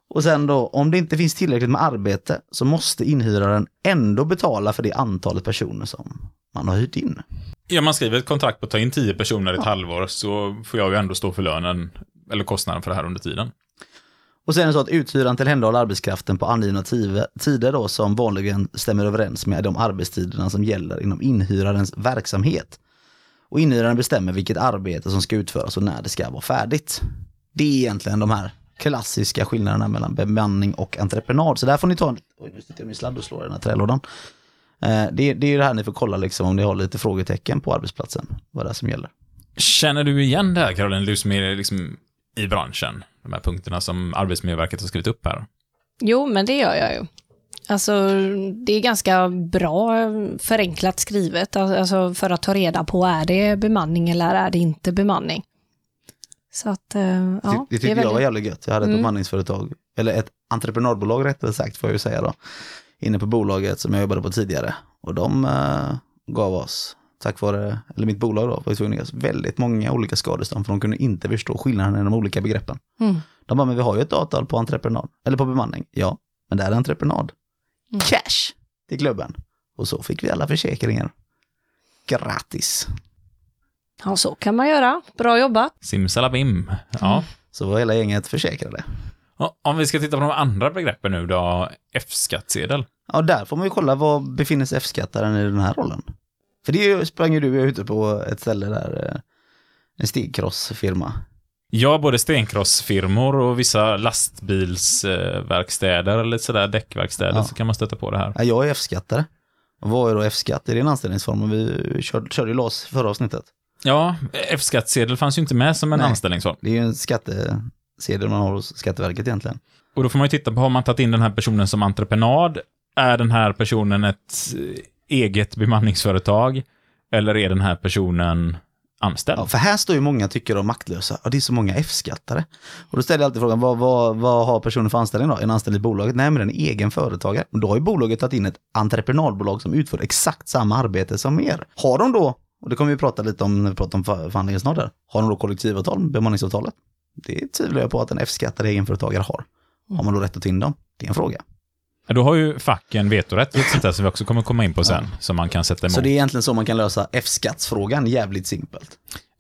Och sen då, om det inte finns tillräckligt med arbete så måste inhyraren ändå betala för det antalet personer som man har hyrt in. Ja, man skriver ett kontrakt på att ta in tio personer i ett halvår, så får jag ju ändå stå för lönen, eller kostnaden för det här under tiden. Och sen är det så att uthyraren tillhandahåller arbetskraften på angivna tider då som vanligen stämmer överens med de arbetstiderna som gäller inom inhyrarens verksamhet. Och inhyraren bestämmer vilket arbete som ska utföras och när det ska vara färdigt. Det är egentligen de här klassiska skillnaderna mellan bemanning och entreprenad. Så där får ni ta en... Oj, nu sitter jag med sladd och slår i den här trälådan. Eh, Det, det är ju det här ni får kolla liksom om ni har lite frågetecken på arbetsplatsen. Vad det är som gäller. Känner du igen det här, Caroline, du som är liksom i branschen? De här punkterna som Arbetsmiljöverket har skrivit upp här. Jo, men det gör jag ju. Alltså, det är ganska bra förenklat skrivet, alltså för att ta reda på, är det bemanning eller är det inte bemanning? Så att, eh, ja. det, det tyckte är jag var väldigt- jävligt gött. Jag hade ett Mm. bemanningsföretag, eller ett entreprenadbolag rättare sagt får jag ju säga då, inne på bolaget som jag jobbade på tidigare. Och de eh, gav oss, tack vare, eller mitt bolag då, var tvungna väldigt många olika skadestånd för de kunde inte förstå skillnaden i de olika begreppen. Mm. De bara, men vi har ju ett avtal på entreprenad, eller på bemanning. Ja, men det är entreprenad. Mm. Cash till klubben. Och så fick vi alla försäkringar. Gratis. Ja, så kan man göra. Bra jobbat. Simsalabim. Ja. Så var hela gänget försäkrade. Om vi ska titta på de andra begreppen nu då, F-skattsedel. Ja, där får man ju kolla var befinner sig F-skattaren i den här rollen. För det sprang ju du ute på ett ställe där, eh, en stegcrossfirma. Ja, både stenkrossfirmor och vissa lastbilsverkstäder eller sådär däckverkstäder Ja. så kan man stöta på det här. Ja, jag är F-skattare. Vad är då F-skatt? Är det en anställningsform? Vi körde, körde ju LAS förra avsnittet. Ja, F-skattsedel fanns ju inte med som en Nej. anställningsform. Det är ju en skattesedel man har hos Skatteverket egentligen. Och då får man ju titta på, har man tagit in den här personen som entreprenad? Är den här personen ett eget bemanningsföretag eller är den här personen anställd? Ja, för här står ju många tycker de maktlösa. Ja, det är så många F-skattare. Och då ställer jag alltid frågan, vad, vad, vad har personen för anställning då? Den anställd i bolaget? Nej, men den är egen företagare. Men då har ju bolaget tagit in ett entreprenadbolag som utför exakt samma arbete som er. Har de då, och det kommer vi prata lite om när vi pratar om för- förhandlingen snart här, har de då kollektivavtal, bemanningsavtalet? Det tvivlar jag på att en F-skattare egenföretagare har. Har man då rätt att ta in dem? Det är en fråga. Då har ju facken vetorätt, lite sånt där som vi också kommer komma in på sen, som man kan sätta emot. Så det är egentligen så man kan lösa F-skattsfrågan jävligt simpelt.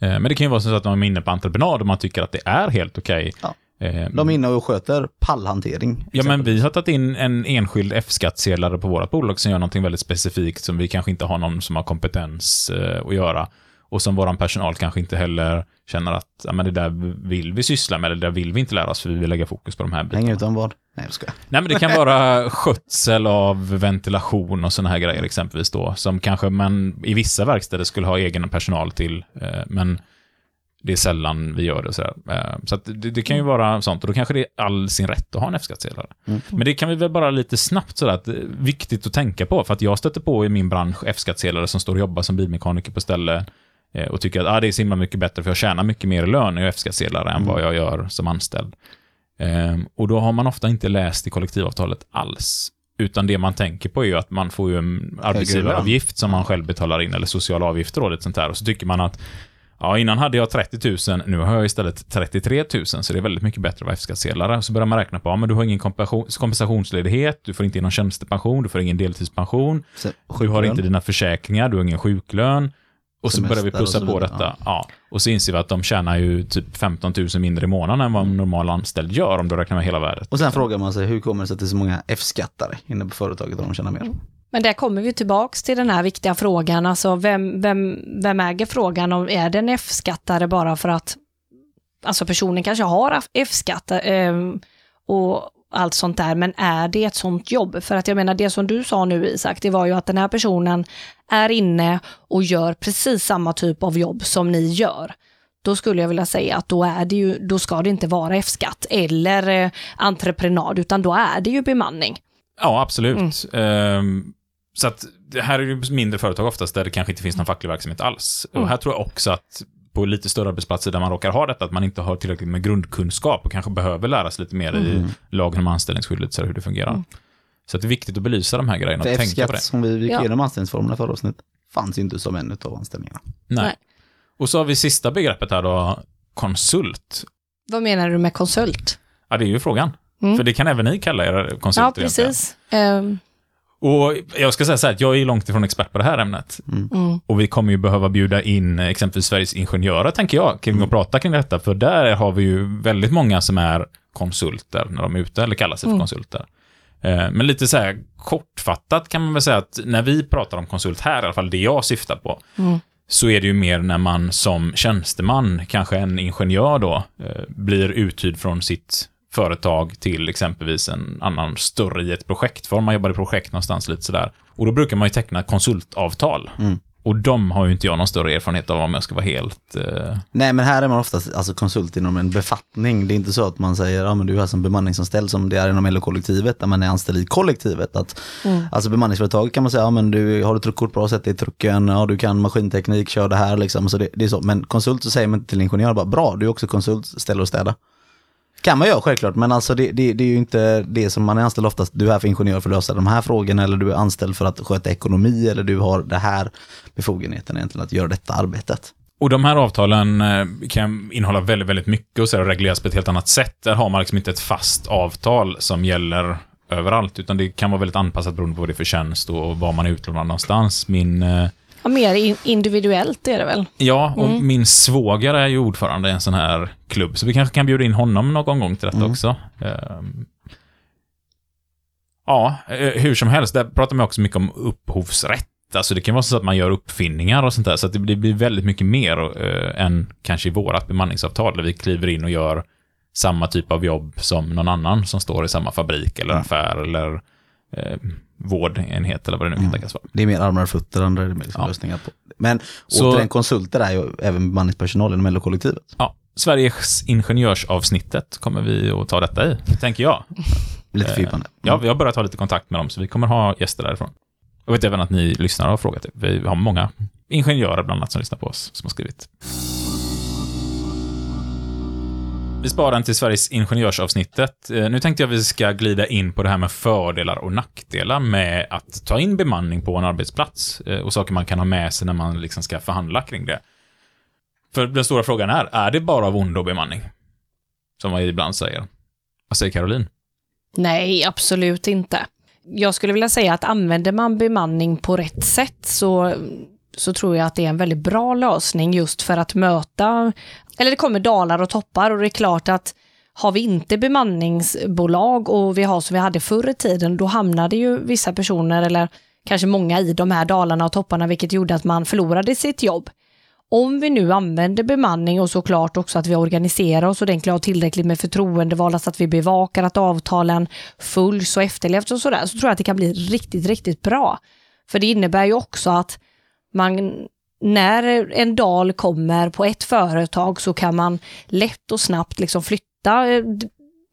Eh, Men det kan ju vara så att de är inne på entreprenad och man tycker att det är helt okej. Ja. Eh, De är inne och sköter pallhantering. Ja, men vi har tagit in en enskild F-skattsedlare på vårt bolag som gör någonting väldigt specifikt som vi kanske inte har någon som har kompetens eh, att göra. Och som vår personal kanske inte heller känner att ja, men det där vill vi syssla med, eller det där vill vi inte lära oss, för vi vill lägga fokus på de här bitarna. Häng utan vad? Nej, jag skojar. Nej, men det kan vara skötsel av ventilation och sådana här grejer exempelvis då, som kanske man i vissa verkstäder skulle ha egen personal till, eh, men det är sällan vi gör det. sådär. Eh, Så det, det kan ju vara sånt, och då kanske det är all sin rätt att ha en F-skattsedel. Men det kan vi väl bara lite snabbt sådär, att är viktigt att tänka på, för att jag stöter på i min bransch F-skattsedlare som står och jobbar som bilmekaniker på ställe eh, och tycker att ah, det är så himla mycket bättre för jag tjänar mycket mer i lön är F-skattsedlare än vad jag gör som anställd. Ehm, och då har man ofta inte läst i kollektivavtalet alls. Utan det man tänker på är ju att man får ju en arbetsgivaravgift som man själv betalar in, eller sociala avgifter och sånt där. Och så tycker man att Ja, innan hade jag 30 000, nu har jag istället 33 000, så det är väldigt mycket bättre att vara F-skattsedlare. Så börjar man räkna på, ja, men du har ingen kompensation- kompensationsledighet, du får inte in någon tjänstepension, du får ingen deltidspension, Så, du har inte dina försäkringar, du har ingen sjuklön. Och så börjar vi plussa på detta. Ja. Och så inser vi att de tjänar ju typ 15 000 mindre i månaden än vad en normal anställd gör om du räknar med hela värdet. Och sen frågar man sig, hur kommer det sig att det är så många F-skattare inne på företaget och de tjänar mer? Men där kommer vi tillbaks till den här viktiga frågan, alltså vem, vem, vem äger frågan om, är det en F-skattare bara för att, alltså personen kanske har F-skatt eh, och allt sånt där, men är det ett sånt jobb? För att jag menar, det som du sa nu Isak, det var ju att den här personen är inne och gör precis samma typ av jobb som ni gör. Då skulle jag vilja säga att då, är det ju, då ska det inte vara F-skatt eller eh, entreprenad, utan då är det ju bemanning. Ja, absolut. Ehm, så att det här är ju mindre företag oftast där det kanske inte finns någon facklig verksamhet alls. Och här tror jag också att på lite större arbetsplatser där man råkar ha detta, att man inte har tillräckligt med grundkunskap och kanske behöver lära sig lite mer i lagen om anställningsskyddet, så här, hur det fungerar. Så att det är viktigt att belysa de här grejerna För och tänka på det. Som vi gick Ja. igenom anställningsformerna förra avsnittet fanns ju inte som en av anställningarna. Nej. Nej. Och så har vi sista begreppet här då, konsult. Vad menar du med konsult? Ja, det är ju frågan. Mm. För det kan även ni kalla er konsulter Ja, precis. Ehm, Och jag ska säga så här, att jag är långt ifrån expert på det här ämnet. mm. Och vi kommer ju behöva bjuda in eh, exempelvis Sveriges ingenjörer, tänker jag, kring att prata kring detta. För där har vi ju väldigt många som är konsulter när de är ute, eller kallar sig för konsulter. Eh, Men lite så här kortfattat kan man väl säga att när vi pratar om konsult här, i alla fall det jag syftar på, så är det ju mer när man som tjänsteman, kanske en ingenjör då, eh, blir uthyrd från sitt företag till exempelvis en annan större i ett projektform. Man jobbar i projekt någonstans lite sådär. Och då brukar man ju teckna konsultavtal. Och de har ju inte jag någon större erfarenhet av om jag ska vara helt... Eh... Nej, men här är man oftast alltså, konsult inom en befattning. Det är inte så att man säger, ja men du är som bemanningsanställd som det är inom LO-kollektivet, där man är anställd i kollektivet. Att, Alltså bemanningsföretag kan man säga, ja men du har du truckkort bra, sätt i trucken, ja du kan maskinteknik, kör det här liksom. Så det, det är så. Men konsult så säger man inte till ingenjör bara, bra, du är också konsult, ställ och städa. Kan man göra självklart, men alltså det, det, det är ju inte det som man är anställd oftast. Du är här för ingenjör för att lösa de här frågorna eller du är anställd för att sköta ekonomi eller du har det här befogenheten egentligen att göra detta arbetet. Och de här avtalen eh, kan innehålla väldigt, väldigt mycket och så här, regleras på ett helt annat sätt. Där har man liksom inte ett fast avtal som gäller överallt, utan det kan vara väldigt anpassat beroende på vad det är för tjänst och var man är utlånad någonstans. Min, eh, Ja, mer in- individuellt är det väl? ja, och min svågare är ju ordförande i en sån här klubb, så vi kanske kan bjuda in honom någon gång till detta också. Ehm, ja, eh, hur som helst, där pratar man också mycket om upphovsrätt. Alltså det kan vara så att man gör uppfinningar och sånt där, så att det blir väldigt mycket mer eh, än kanske i vårat bemanningsavtal, där vi kliver in och gör samma typ av jobb som någon annan som står i samma fabrik eller affär eller eh, vårdenhet eller vad det nu kan tänkas vara. Det är mer armar och fötter, andra är mer liksom Ja. lösningar på. Men Så- återigen, konsulter är ju även bemanningspersonal inom LO-kollektivet. Ja, Sveriges ingenjörsavsnittet kommer vi att ta detta i, tänker jag. Lite fördjupande. Ja, vi har börjat ha lite kontakt med dem, så vi kommer ha gäster därifrån. Jag vet även att ni lyssnare har frågat det. Vi har många ingenjörer bland annat som lyssnar på oss, som har skrivit. Vi sparar den till Sveriges ingenjörsavsnittet. Eh, nu tänkte jag vi ska glida in på det här med fördelar och nackdelar med att ta in bemanning på en arbetsplats eh, och saker man kan ha med sig när man liksom ska förhandla kring det. För den stora frågan är, är det bara av ondo bemanning? Som man ibland säger. Vad säger Caroline? Nej, absolut inte. Jag skulle vilja säga att använder man bemanning på rätt sätt så, så tror jag att det är en väldigt bra lösning just för att möta, eller det kommer dalar och toppar och det är klart att har vi inte bemanningsbolag och vi har som vi hade förr i tiden, då hamnade ju vissa personer eller kanske många i de här dalarna och topparna, vilket gjorde att man förlorade sitt jobb. Om vi nu använder bemanning och såklart också att vi organiserar oss ordentligt och har tillräckligt med förtroendevalda så att vi bevakar att avtalen följs och efterlevs och sådär, så tror jag att det kan bli riktigt, riktigt bra. För det innebär ju också att man, när en dal kommer på ett företag så kan man lätt och snabbt liksom flytta eh,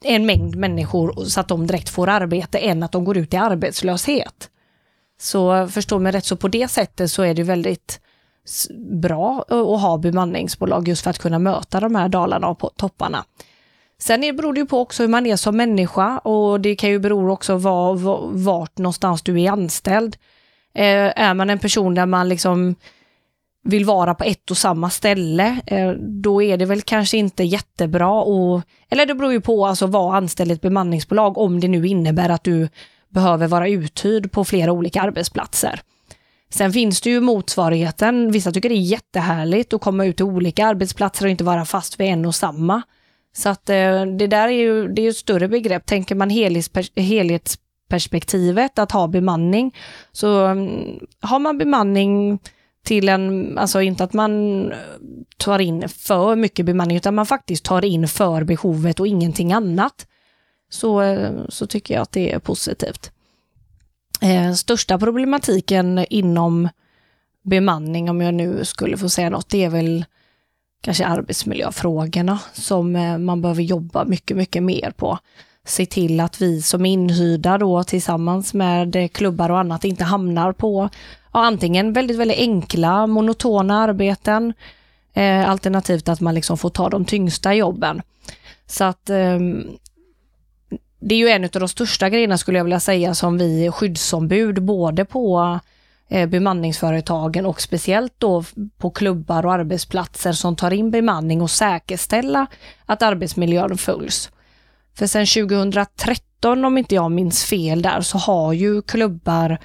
en mängd människor så att de direkt får arbete än att de går ut i arbetslöshet. Så förstå mig rätt, så på det sättet så är det väldigt bra att ha bemanningsbolag just för att kunna möta de här dalarna och topparna. Sen beror det ju på också hur man är som människa och det kan ju bero också på var, vart någonstans du är anställd. Eh, är man en person där man liksom vill vara på ett och samma ställe, eh, då är det väl kanske inte jättebra och, eller det beror ju på alltså vad anställd i ett bemanningsbolag om det nu innebär att du behöver vara uthyrd på flera olika arbetsplatser. Sen finns det ju motsvarigheten, vissa tycker det är jättehärligt att komma ut till olika arbetsplatser och inte vara fast vid en och samma. Så att eh, det där är ju, det är ett större begrepp. Tänker man helhetsperspektiv perspektivet att ha bemanning, så mm, har man bemanning till en, alltså inte att man eh, tar in för mycket bemanning, utan man faktiskt tar in för behovet och ingenting annat, så, eh, så tycker jag att det är positivt. Eh, största problematiken inom bemanning, om jag nu skulle få säga något, det är väl kanske arbetsmiljöfrågorna som eh, man behöver jobba mycket, mycket mer på. Se till att vi som är inhyrda då tillsammans med klubbar och annat inte hamnar på ja, antingen väldigt, väldigt enkla, monotona arbeten, eh, alternativt att man liksom får ta de tyngsta jobben. Så att eh, det är ju en av de största grejerna skulle jag vilja säga som vi skyddsombud både på eh, bemanningsföretagen och speciellt då på klubbar och arbetsplatser som tar in bemanning och säkerställa att arbetsmiljön följs. För sen 2013 om inte jag minns fel där så har ju klubbar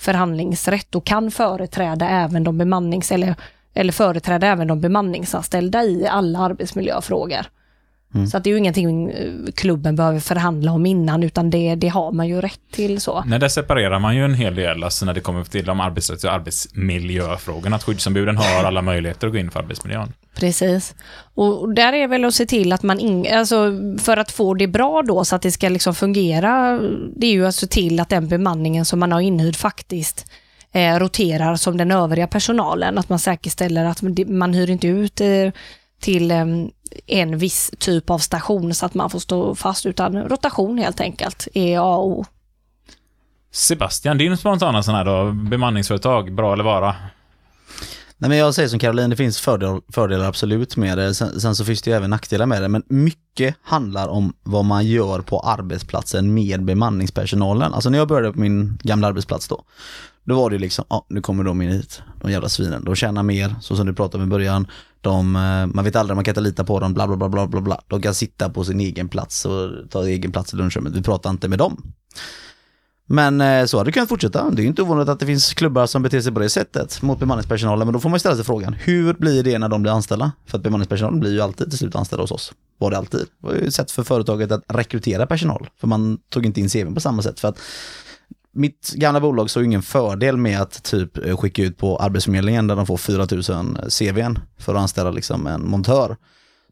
förhandlingsrätt och kan företräda även de bemannings eller, eller företräda även de bemanningsanställda i alla arbetsmiljöfrågor. Så att det är ju ingenting eh, klubben behöver förhandla om innan utan det, det har man ju rätt till så. Nej, där separerar man ju en hel del, alltså när det kommer till de arbetsrätts och arbetsmiljöfrågorna, att skyddsombuden har alla möjligheter att gå in för arbetsmiljön. Precis. Och där är väl att se till att man, in, alltså för att få det bra då så att det ska liksom fungera, det är ju att se till att den bemanningen som man har inhyrd faktiskt eh, roterar som den övriga personalen. Att man säkerställer att man- hyr inte ut eh, till eh, en viss typ av station så att man får stå fast utan rotation helt enkelt är A och O. Sebastian, din spontana sån här då, bemanningsföretag, bra eller vara? Nej men jag säger som Caroline, det finns fördel, fördelar absolut med det. Sen, sen så finns det ju även nackdelar med det. Men mycket handlar om vad man gör på arbetsplatsen med bemanningspersonalen. Alltså när jag började på min gamla arbetsplats då. Då var det ju liksom, ja nu kommer de in hit, de jävla svinen. De tjänar mer, så som du pratade om i början. De, eh, man vet aldrig, man kan inte lita på dem, bla bla bla bla bla. De kan sitta på sin egen plats och ta egen plats i lunchrummet. Vi pratar inte med dem. Men eh, så hade det kunnat fortsätta. Det är ju inte ovanligt att det finns klubbar som beter sig på det sättet mot bemanningspersonalen. Men då får man ställa sig frågan, hur blir det när de blir anställda? För att bemanningspersonalen blir ju alltid till slut anställda hos oss. Var det alltid. Det var ju ett sätt för företaget att rekrytera personal. För man tog inte in CVn på samma sätt. För att mitt gamla bolag såg ingen fördel med att typ eh, skicka ut på Arbetsförmedlingen där de får 4000 CVn för att anställa liksom en montör.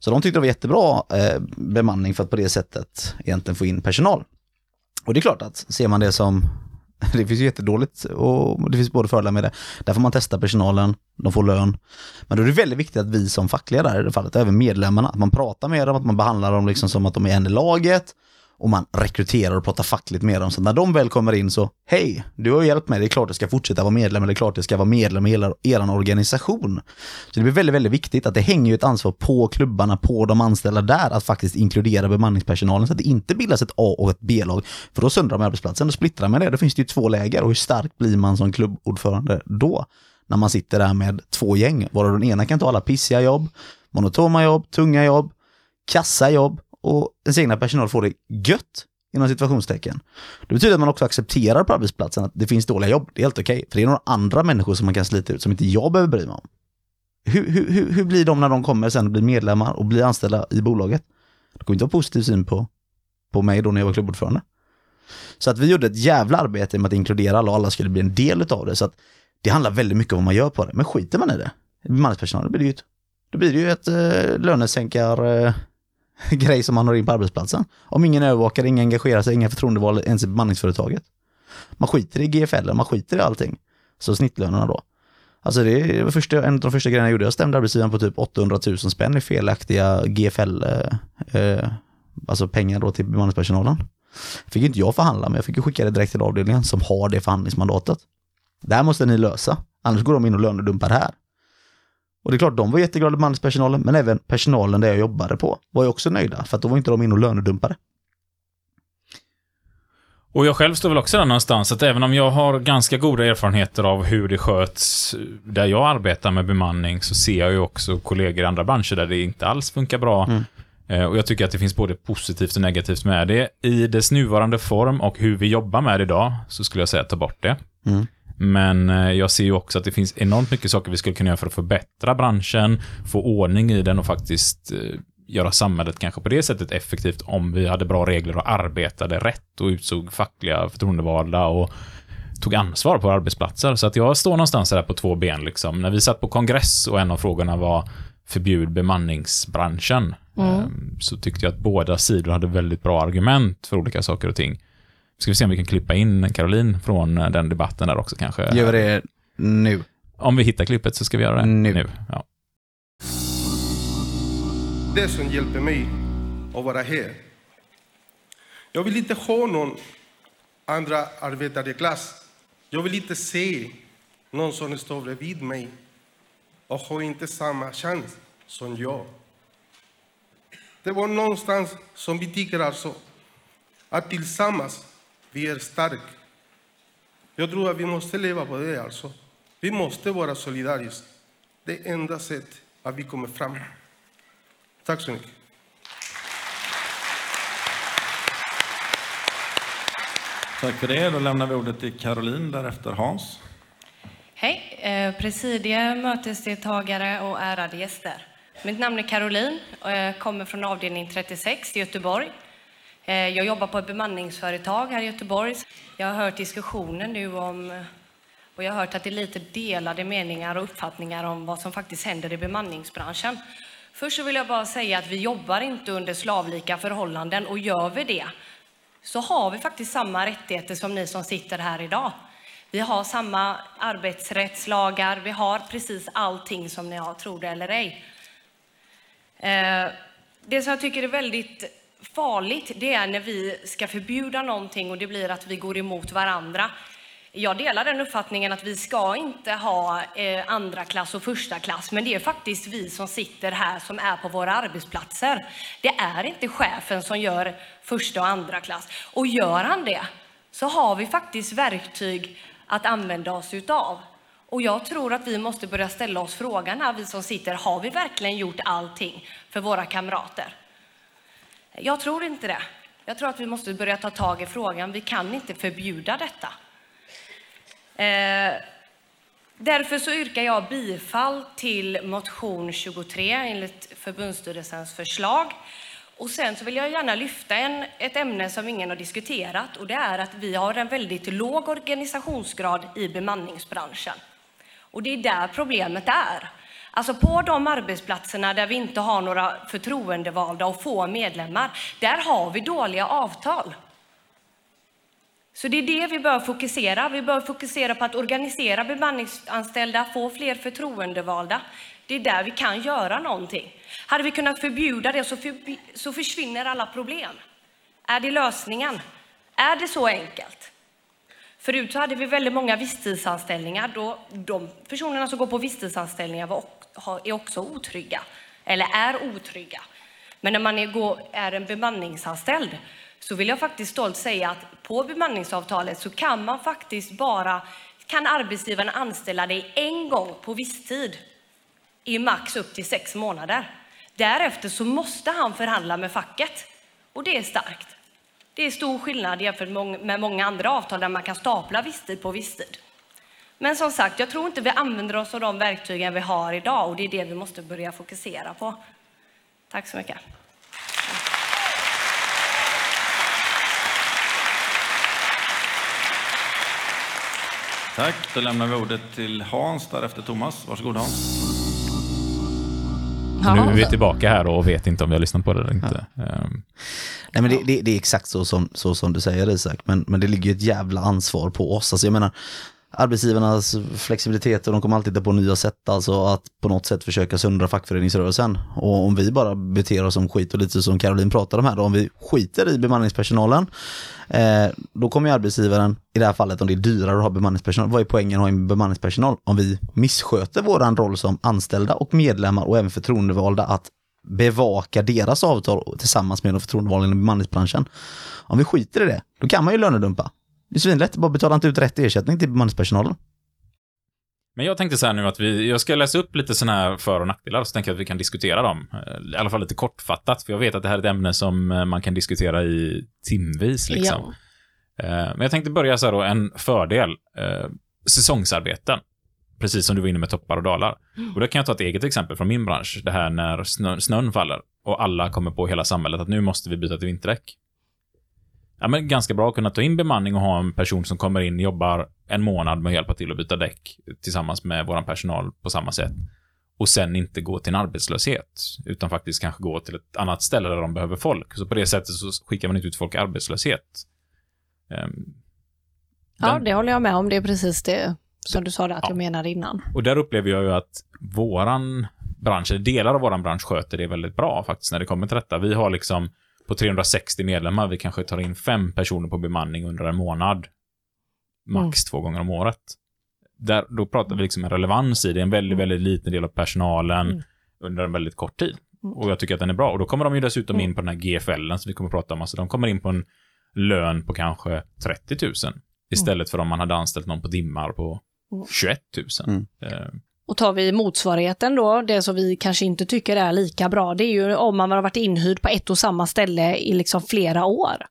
Så de tyckte det var jättebra eh, bemanning för att på det sättet egentligen få in personal. Och det är klart att ser man det som, det finns ju jättedåligt och det finns både fördelar med det. Där får man testa personalen, de får lön. Men då är det väldigt viktigt att vi som fackliga där i det fallet, även medlemmarna, att man pratar med dem, att man behandlar dem liksom som att de är en i laget och man rekryterar och pratar fackligt med dem. Så när de väl kommer in så, hej, du har hjälpt mig, det är klart jag ska fortsätta vara medlem, det är klart jag ska vara medlem i hela er organisation. Så det blir väldigt, väldigt viktigt att det hänger ju ett ansvar på klubbarna, på de anställda där, att faktiskt inkludera bemanningspersonalen så att det inte bildas ett A och ett B-lag. För då söndrar man arbetsplatsen, då splittrar man det, då finns det ju två läger och hur stark blir man som klubbordförande då? När man sitter där med två gäng, varav den ena kan ta alla pissiga jobb, monotona jobb, tunga jobb, kassa jobb och ens egna personal får det gött inom situationstecken. Det betyder att man också accepterar på arbetsplatsen att det finns dåliga jobb. Det är helt okej, för det är några andra människor som man kan slita ut som inte jag behöver bry mig om. Hur, hur, hur, hur blir de när de kommer sen och blir medlemmar och blir anställda i bolaget? Det kommer inte ha positiv syn på, på mig då när jag var klubbordförande. Så att vi gjorde ett jävla arbete med att inkludera alla och alla skulle bli en del av det. Så att det handlar väldigt mycket om vad man gör på det. Men skiter man i det, bemanningspersonal, då blir det ju ett, då blir det ju ett eh, lönesänkar eh, grej som man har in på arbetsplatsen. Om ingen övervakar, ingen engagerar sig, inga förtroendevalda ens i bemanningsföretaget. Man skiter i GFL, man skiter i allting. Så snittlönerna då. Alltså det är första, en av de första grejerna jag gjorde. Jag stämde arbetsgivaren på typ 800 000 spänn i felaktiga GFL, eh, eh, alltså pengar då till bemanningspersonalen. Fick inte jag förhandla, men jag fick ju skicka det direkt till avdelningen som har det förhandlingsmandatet. Det här måste ni lösa, annars går de in och lönedumpar här. Och det är klart, de var jätteglada bemanningspersonalen, men även personalen där jag jobbade på var ju också nöjda, för att då var inte de in och lönedumpade. Och jag själv står väl också där någonstans, att även om jag har ganska goda erfarenheter av hur det sköts där jag arbetar med bemanning, så ser jag ju också kollegor i andra branscher där det inte alls funkar bra. Mm. Eh, Och jag tycker att det finns både positivt och negativt med det. I dess nuvarande form och hur vi jobbar med det idag, så skulle jag säga ta bort det. Mm. Men eh, jag ser ju också att det finns enormt mycket saker vi skulle kunna göra för att förbättra branschen, få ordning i den och faktiskt eh, göra samhället kanske på det sättet effektivt om vi hade bra regler och arbetade rätt och utsåg fackliga förtroendevalda och tog ansvar på arbetsplatser. Så att jag står någonstans där på två ben. Liksom. När vi satt på kongress och en av frågorna var förbjud bemanningsbranschen, eh, så tyckte jag att båda sidor hade väldigt bra argument för olika saker och ting. Ska vi se om vi kan klippa in Caroline från eh, den debatten där också kanske. Gör det nu? Om vi hittar klippet så ska vi göra det Nu. Ja. det som hjälper mig att vara här. Jag vill inte ha någon andra arbetarklass. Jag vill inte se någon som står bredvid mig och har inte samma chans som jag. Det var någonstans som vi tycker alltså att tillsammans vi är starka. Jag tror att vi måste leva på det alltså. Vi måste vara solidariska. Det är enda sättet att vi kommer fram. Tack så mycket. Tack för det. Då lämnar vi ordet till Caroline, därefter Hans. Hej, eh, presidie, mötesdeltagare och ärade gäster. Mitt namn är Caroline och jag kommer från avdelning 36 i Göteborg. Eh, jag jobbar på ett bemanningsföretag här i Göteborg. Jag har hört diskussionen nu om och jag har hört att det är lite delade meningar och uppfattningar om vad som faktiskt händer i bemanningsbranschen. Först så vill jag bara säga att vi jobbar inte under slavlika förhållanden och gör vi det så har vi faktiskt samma rättigheter som ni som sitter här idag. Vi har samma arbetsrättslagar, vi har precis allting som ni har, tror det eller ej. Eh, det som jag tycker är väldigt farligt, det är när vi ska förbjuda någonting och det blir att vi går emot varandra. Jag delar den uppfattningen att vi ska inte ha eh, andra klass och första klass, men det är faktiskt vi som sitter här som är på våra arbetsplatser. Det är inte chefen som gör första och andra klass. Och gör han det, så har vi faktiskt verktyg att använda oss utav. Och jag tror att vi måste börja ställa oss frågan här, vi som sitter, har vi verkligen gjort allting för våra kamrater? Jag tror inte det. Jag tror att vi måste börja ta tag i frågan. Vi kan inte förbjuda detta. Eh, därför så yrkar jag bifall till motion 23 enligt förbundsstyrelsens förslag. Och sen så vill jag gärna lyfta en, ett ämne som ingen har diskuterat och det är att vi har en väldigt låg organisationsgrad i bemanningsbranschen. Och det är där problemet är. Alltså på de arbetsplatserna där vi inte har några förtroendevalda och få medlemmar, där har vi dåliga avtal. Så det är det vi bör fokusera. Vi bör fokusera på att organisera bemanningsanställda, få fler förtroendevalda. Det är där vi kan göra någonting. Hade vi kunnat förbjuda det så, förbi- så försvinner alla problem. Är det lösningen? Är det så enkelt? Förut så hade vi väldigt många visstidsanställningar. Då de personerna som går på visstidsanställningar var, också har- är också otrygga, eller är otrygga. Men när man är, en bemanningsanställd så vill jag faktiskt stolt säga att på bemanningsavtalet så kan man faktiskt bara, kan arbetsgivaren anställa dig en gång på visstid i max upp till sex månader. Därefter så måste han förhandla med facket och det är starkt. Det är stor skillnad jämfört med med många andra avtal där man kan stapla visstid på visstid. Men som sagt, jag tror inte vi använder oss av de verktygen vi har idag och det är det vi måste börja fokusera på. Tack så mycket. Tack. Då lämnar vi ordet till Hans, därefter Thomas. Varsågod Hans. Nu är vi tillbaka här och vet inte om vi har lyssnat på det eller inte. Ehm, Nej, men det, det, det är exakt så som, så som du säger Isak, men, men det ligger ett jävla ansvar på oss. Alltså, jag menar, arbetsgivarnas flexibilitet och de kommer alltid hitta på nya sätt, alltså att på något sätt försöka söndra fackföreningsrörelsen. Och om vi bara beter oss som skit och lite som Caroline pratar om här, då, om vi skiter i bemanningspersonalen, eh, då kommer ju arbetsgivaren, i det här fallet om det är dyrare att ha bemanningspersonal, vad är poängen att ha en bemanningspersonal? Om vi missköter våran roll som anställda och medlemmar och även förtroendevalda att bevaka deras avtal tillsammans med de förtroendevalda inom bemanningsbranschen. Om vi skiter i det, då kan man ju lönedumpa. Det är svinlätt, bara betala inte ut rätt ersättning till bemanningspersonalen. Men jag tänkte så här nu att vi, jag ska läsa upp lite sådana här för och nackdelar, så tänker jag att vi kan diskutera dem. Eh, I alla fall lite kortfattat, för jag vet att det här är ett ämne som eh, man kan diskutera i timvis liksom. Eh, Men jag tänkte börja så här då, en fördel. Säsongsarbeten. Precis som du var inne med toppar och dalar. Och där kan jag ta ett eget exempel från min bransch. Det här när snö, snön faller och alla kommer på hela samhället att nu måste vi byta till vinterdäck. Ja, men ganska bra att kunna ta in bemanning och ha en person som kommer in, jobbar en månad med att hjälpa till att byta däck tillsammans med vår personal på samma sätt. Och sen inte gå till en arbetslöshet, utan faktiskt kanske gå till ett annat ställe där de behöver folk. Så på det sättet så skickar man inte ut folk i arbetslöshet. Ehm, Ja, den- det håller jag med om. Det är precis det som du sa där att jag menade innan. Och där upplever jag ju att våran bransch, eller delar av våran bransch sköter det väldigt bra faktiskt när det kommer till detta. Vi har liksom på 360 medlemmar, vi kanske tar in fem personer på bemanning under en månad. Max två gånger om året. Där, då pratar vi liksom en relevans i det, en väldigt, väldigt liten del av personalen under en väldigt kort tid. Och jag tycker att den är bra. Och då kommer de ju dessutom in på den här GFLen som vi kommer att prata om. Alltså de kommer in på en lön på kanske 30 000 istället för om man hade anställt någon på timmar på 21 000. Mm. Och tar vi motsvarigheten då, det som vi kanske inte tycker är lika bra, det är ju om man har varit inhyrd på ett och samma ställe i liksom flera år.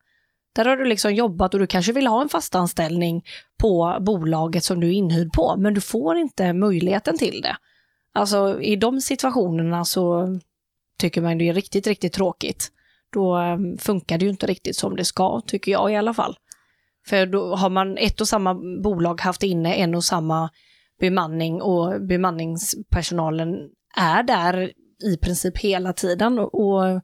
Där har du liksom jobbat och du kanske vill ha en fast anställning på bolaget som du är inhyrd på, men du får inte möjligheten till det. Alltså i de situationerna så tycker man det är riktigt, riktigt tråkigt. Då ehm, funkar det ju inte riktigt som det ska, tycker jag i alla fall. För då har man ett och samma bolag haft inne en och samma bemanning och bemanningspersonalen är där i princip hela tiden. Och,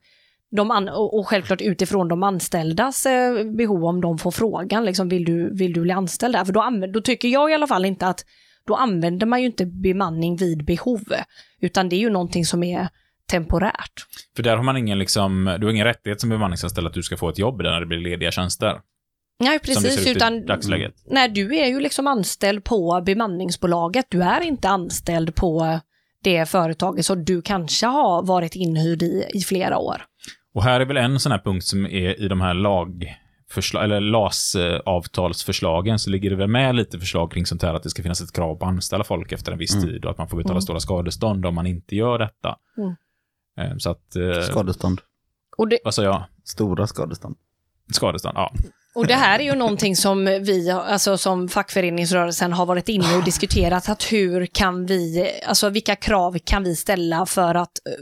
de an- och självklart utifrån de anställdas eh, behov om de får frågan, liksom, vill, du, vill du bli anställd där? För då, anv- då tycker jag i alla fall inte att då använder man ju inte bemanning vid behov, utan det är ju någonting som är temporärt. För där har man ingen, liksom, du har ingen rättighet som bemanningsanställd att du ska få ett jobb där när det blir lediga tjänster. Nej, som det precis. ser ut Utan, i dagsläget. Nej, du är ju liksom anställd på bemanningsbolaget. Du är inte anställd på det företaget som du kanske har varit inhyrd i i flera år. Och här är väl en sån här punkt som är i de här lagförslag, eller LAS-avtalsförslagen, så ligger det väl med lite förslag kring sånt här att det ska finnas ett krav på att anställa folk efter en viss Mm. tid och att man får betala Mm. stora skadestånd om man inte gör detta. Mm. Eh, Så att, eh, Skadestånd. Och det, vad sa jag? Stora skadestånd. Skadestånd, ja och det här är ju någonting som vi, alltså som fackföreningsrörelsen har varit inne och diskuterat, att hur kan vi, alltså vilka krav kan vi ställa för att eh,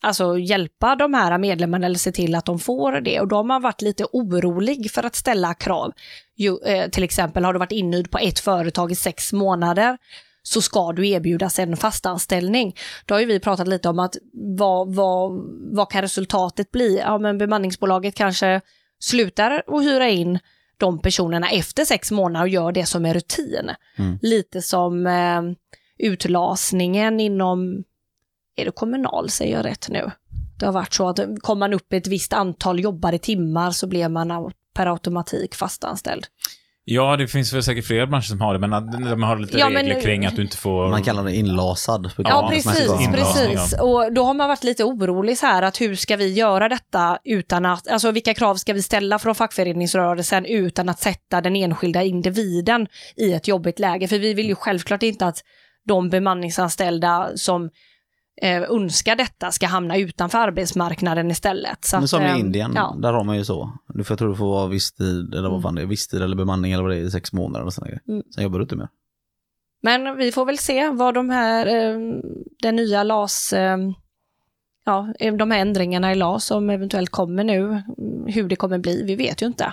alltså hjälpa de här medlemmarna eller se till att de får det. Och då har man varit lite orolig för att ställa krav. Jo, eh, till exempel har du varit inhyrd på ett företag i sex månader så ska du erbjudas en fastanställning. Då har ju vi pratat lite om att vad, vad, vad kan resultatet bli? Ja, men bemanningsbolaget kanske slutar att hyra in de personerna efter sex månader och gör det som är rutin. Mm. Lite som eh, utlasningen inom, är det kommunal säger jag rätt nu? Det har varit så att kom man upp ett visst antal jobbade timmar så blev man per automatik fastanställd. Ja, det finns väl säkert fler branscher som har det, men de har lite Ja, men- regler kring att du inte får... Man kallar det inlasad. Ja, Ja, precis, precis. Och då har man varit lite orolig så här att hur ska vi göra detta utan att, alltså vilka krav ska vi ställa från fackföreningsrörelsen utan att sätta den enskilda individen i ett jobbigt läge? För vi vill ju självklart inte att de bemanningsanställda som eh, önskar detta ska hamna utanför arbetsmarknaden istället. Så Men att, som eh, i Indien, Ja, där har man ju så. Du får, jag tror du får vara visstid, eller vad fan det är, visstid eller bemanning eller vad det är i sex månader och sådana. Mm. Sen jobbar du inte mer. Men vi får väl se vad de här, eh, den nya LAS, eh, ja, de här ändringarna i LAS som eventuellt kommer nu, mm, hur det kommer bli, vi vet ju inte.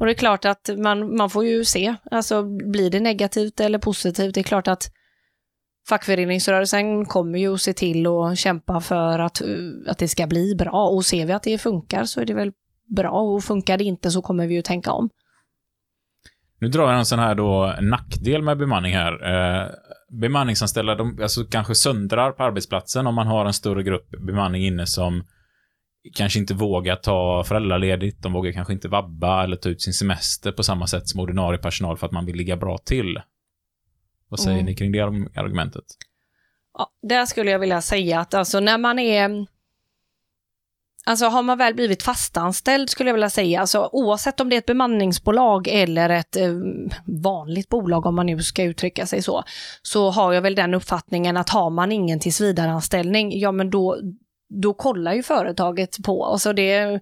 Och det är klart att man, man får ju se, alltså blir det negativt eller positivt, det är klart att fackföreningsrörelsen kommer ju att se till och kämpa för att, att det ska bli bra och ser vi att det funkar så är det väl bra och funkar det inte så kommer vi ju tänka om. Nu drar jag en sån här då nackdel med bemanning här. Eh, bemanningsanställda, de alltså kanske söndrar på arbetsplatsen om man har en större grupp bemanning inne som kanske inte vågar ta föräldraledigt, de vågar kanske inte vabba eller ta ut sin semester på samma sätt som ordinarie personal för att man vill ligga bra till. Vad säger Mm. ni kring det argumentet? Ja, där skulle jag vilja säga att alltså när man är Alltså har man väl blivit fastanställd skulle jag vilja säga, alltså oavsett om det är ett bemanningsbolag eller ett eh, vanligt bolag om man nu ska uttrycka sig så, så har jag väl den uppfattningen att har man ingen tillsvidareanställning, ja men då, då kollar ju företaget på, alltså det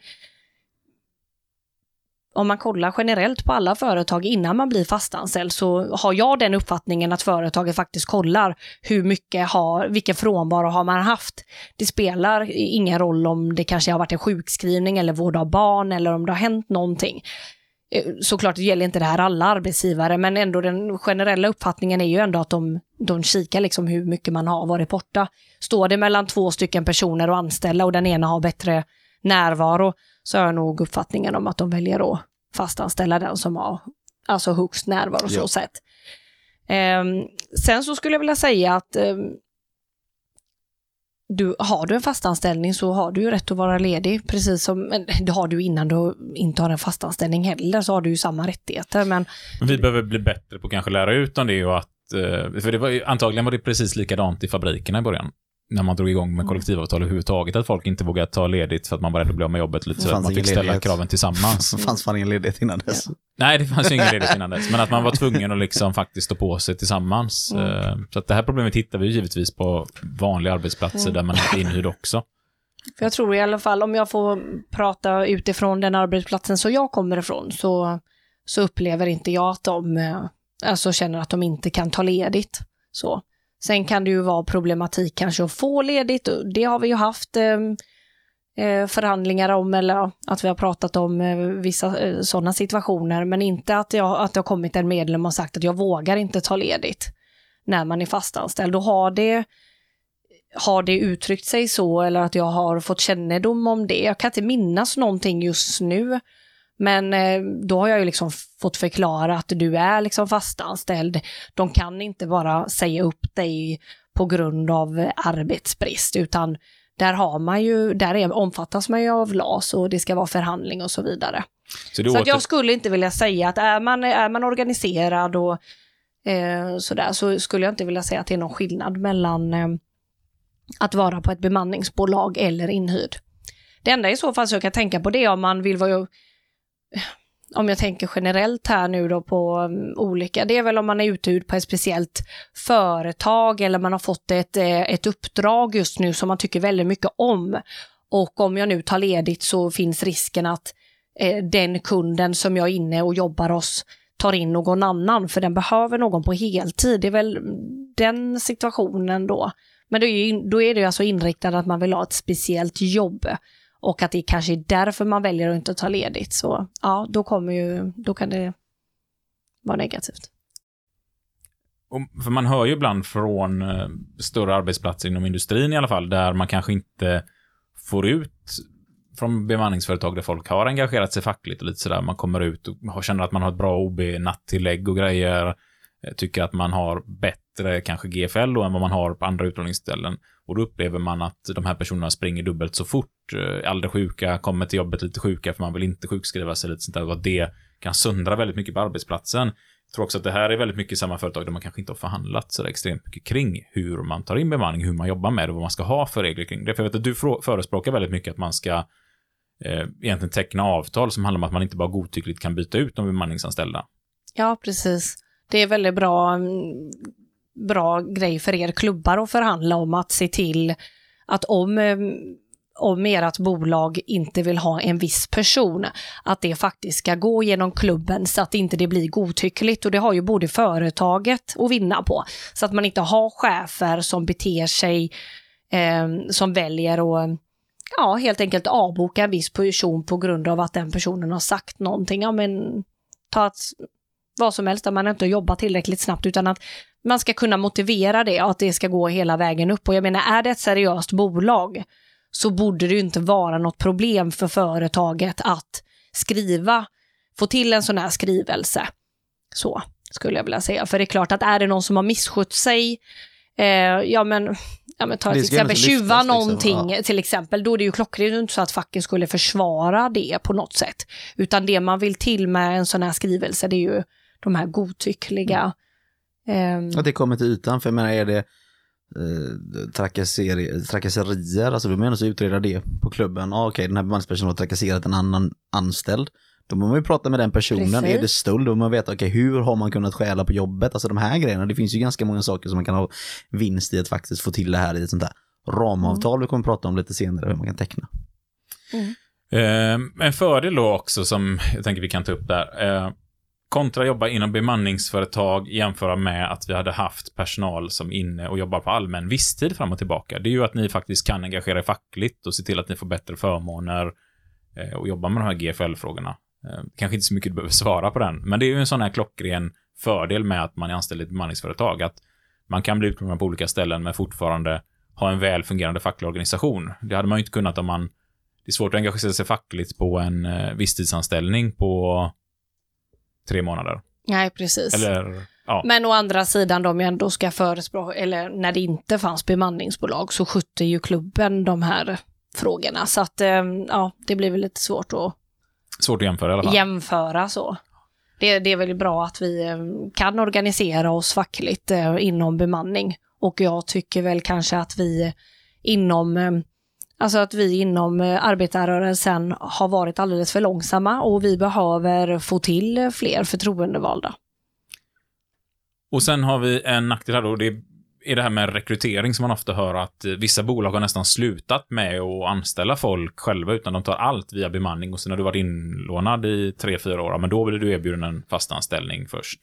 om man kollar generellt på alla företag innan man blir fastanställd så har jag den uppfattningen att företaget faktiskt kollar hur mycket har, vilken frånvaro har man haft. Det spelar ingen roll om det kanske har varit en sjukskrivning eller vård av barn eller om det har hänt någonting. Eh, såklart det gäller inte det här alla arbetsgivare, men ändå den generella uppfattningen är ju ändå att de, de kikar liksom hur mycket man har varit borta. Står det mellan två stycken personer och anställa och den ena har bättre närvaro så har jag nog uppfattningen om att de väljer att fastanställa den som har alltså högst närvaro så Ja. sett. Ehm, sen så skulle jag vilja säga att ehm, du, har du en fastanställning så har du ju rätt att vara ledig, precis som men det har du innan du inte har en fastanställning heller, så har du ju samma rättigheter. Men vi behöver bli bättre på att kanske lära ut om det och att... eh, För det var, antagligen var det precis likadant i fabrikerna i början. När man drog igång med kollektivavtal överhuvudtaget, att folk inte vågade ta ledigt för att man var rädd att bli av med jobbet lite så att man fick ställa ledighet. kraven tillsammans. Det fanns fan ingen ledighet innan dess. Nej, det fanns ju ingen ledigt innan dess, men att man var tvungen att liksom faktiskt stå på sig tillsammans. Mm. Eh, Så att det här problemet hittar vi ju givetvis på vanliga arbetsplatser Mm. där man inte är inhyrd också. För jag tror i alla fall, om jag får prata utifrån den arbetsplatsen som jag kommer ifrån, så, så upplever inte jag att de eh, alltså känner att de inte kan ta ledigt. Så. Sen kan det ju vara problematik kanske att få ledigt, och det har vi ju haft ehm, eh, förhandlingar om, eller att vi har pratat om eh, vissa eh, sådana situationer, men inte att, jag, att det har kommit en medlem och sagt att jag vågar inte ta ledigt när man är fastanställd. Då har det har det uttryckt sig så eller att jag har fått kännedom om det. Jag kan inte minnas någonting just nu. Men eh, då har jag ju liksom fått förklara att du är liksom fastanställd. De kan inte bara säga upp dig på grund av arbetsbrist, utan där har man ju, där är, omfattas man ju av LAS och det ska vara förhandling och så vidare. Så Så att åter... jag skulle inte vilja säga att är man, är man organiserad och eh, sådär så skulle jag inte vilja säga att det är någon skillnad mellan eh, att vara på ett bemanningsbolag eller inhyrd. Det enda i så fall som jag kan tänka på det är om man vill vara om jag tänker generellt här nu då på um, olika, det är väl om man är uthyrd på ett speciellt företag eller man har fått ett, eh, ett uppdrag just nu som man tycker väldigt mycket om. Och om jag nu tar ledigt så finns risken att eh, den kunden som jag är inne och jobbar hos tar in någon annan för den behöver någon på heltid. Det är väl mm, den situationen då. Men då är, ju, då är det ju alltså inriktat att man vill ha ett speciellt jobb och att det kanske är därför man väljer att inte ta ledigt. Så ja, då kommer ju, då kan det vara negativt. Och- För man hör ju ibland från eh, större arbetsplatser inom industrin i alla fall, där man kanske inte får ut från bemanningsföretag där folk har engagerat sig fackligt och lite sådär. Man kommer ut och känner att man har ett bra OB-nattillägg och grejer. Eh, tycker att man har bättre kanske GFL då än vad man har på andra utlåningsställen. Och då upplever man att de här personerna springer dubbelt så fort, eh, aldrig sjuka, kommer till jobbet lite sjuka för man vill inte sjukskriva sig lite sånt där. Och att det kan söndra väldigt mycket på arbetsplatsen. Jag tror också att det här är väldigt mycket samma företag där man kanske inte har förhandlat så där extremt mycket kring hur man tar in bemanning, hur man jobbar med det och vad man ska ha för regler kring det. För jag vet att du förespråkar väldigt mycket att man ska eh, egentligen teckna avtal som handlar om att man inte bara godtyckligt kan byta ut de bemanningsanställda. Ja, precis. Det är väldigt bra, mm, bra grej för er klubbar att förhandla om att se till att om, mm, om ert bolag inte vill ha en viss person, att det faktiskt ska gå genom klubben så att inte det blir godtyckligt. Och det har ju både företaget att vinna på, så att man inte har chefer som beter sig, eh, som väljer att ja, helt enkelt avboka en viss person på grund av att den personen har sagt någonting. Ja, men ta ett, vad som helst, där man inte jobbar tillräckligt snabbt, utan att man ska kunna motivera det och att det ska gå hela vägen upp. Och jag menar, är det ett seriöst bolag så borde det ju inte vara något problem för företaget att skriva, få till en sån här skrivelse. Så skulle jag vilja säga. För det är klart att är det någon som har misskött sig, eh, ja men ja, men ta till exempel tjuva liksom. någonting Ja. till exempel, då är det ju klockrent inte så att facken skulle försvara det på något sätt. Utan det man vill till med en sån här skrivelse, det är ju de här godtyckliga... ehm, Att det kommer till ytan, för jag menar är det eh, trakasseri- trakasserier, alltså då menar så utreda det på klubben. Ah, Okej, den här bemanningspersonen har trakasserat en annan anställd. Då måste man ju prata med den personen. Precis. Är det stöld? Då måste man veta, okej, hur har man kunnat stjäla på jobbet? Alltså de här grejerna. Det finns ju ganska många saker som man kan ha vinst i att faktiskt få till det här i ett sånt där ramavtal vi kommer prata om lite senare, hur man kan teckna. Eh, en fördel då också som jag tänker vi kan ta upp där. Eh, kontra jobba inom bemanningsföretag jämföra med att vi hade haft personal som inne och jobbar på allmän visstid fram och tillbaka. Det är ju att ni faktiskt kan engagera er fackligt och se till att ni får bättre förmåner eh, och jobba med de här GFL-frågorna. Eh, kanske inte så mycket du behöver svara på den, men det är ju en sån här klockren fördel med att man är anställd i ett bemanningsföretag. Att man kan bli utbildad på olika ställen men fortfarande ha en väl fungerande facklig organisation. Det hade man ju inte kunnat om man det är svårt att engagera sig fackligt på en eh, visstidsanställning på tre månader. nej, precis. Eller, ja. Men å andra sidan, de ändå ska förespråka, eller när det inte fanns bemanningsbolag så skötte ju klubben de här frågorna. Så att, eh, ja, det blir väl lite svårt att Svårt att jämföra i alla fall. jämföra så. Det, det är väl bra att vi eh, kan organisera oss fackligt eh, inom bemanning. Och jag tycker väl kanske att vi inom Alltså att vi inom eh, arbetarrörelsen har varit alldeles för långsamma och vi behöver få till fler förtroendevalda. Och sen har vi en nackdel här då, det är det här med rekrytering som man ofta hör att eh, vissa bolag har nästan slutat med att anställa folk själva, utan de tar allt via bemanning och sen har du varit inlånad i tre, fyra år, ja, men då blir du erbjuden en fast anställning först.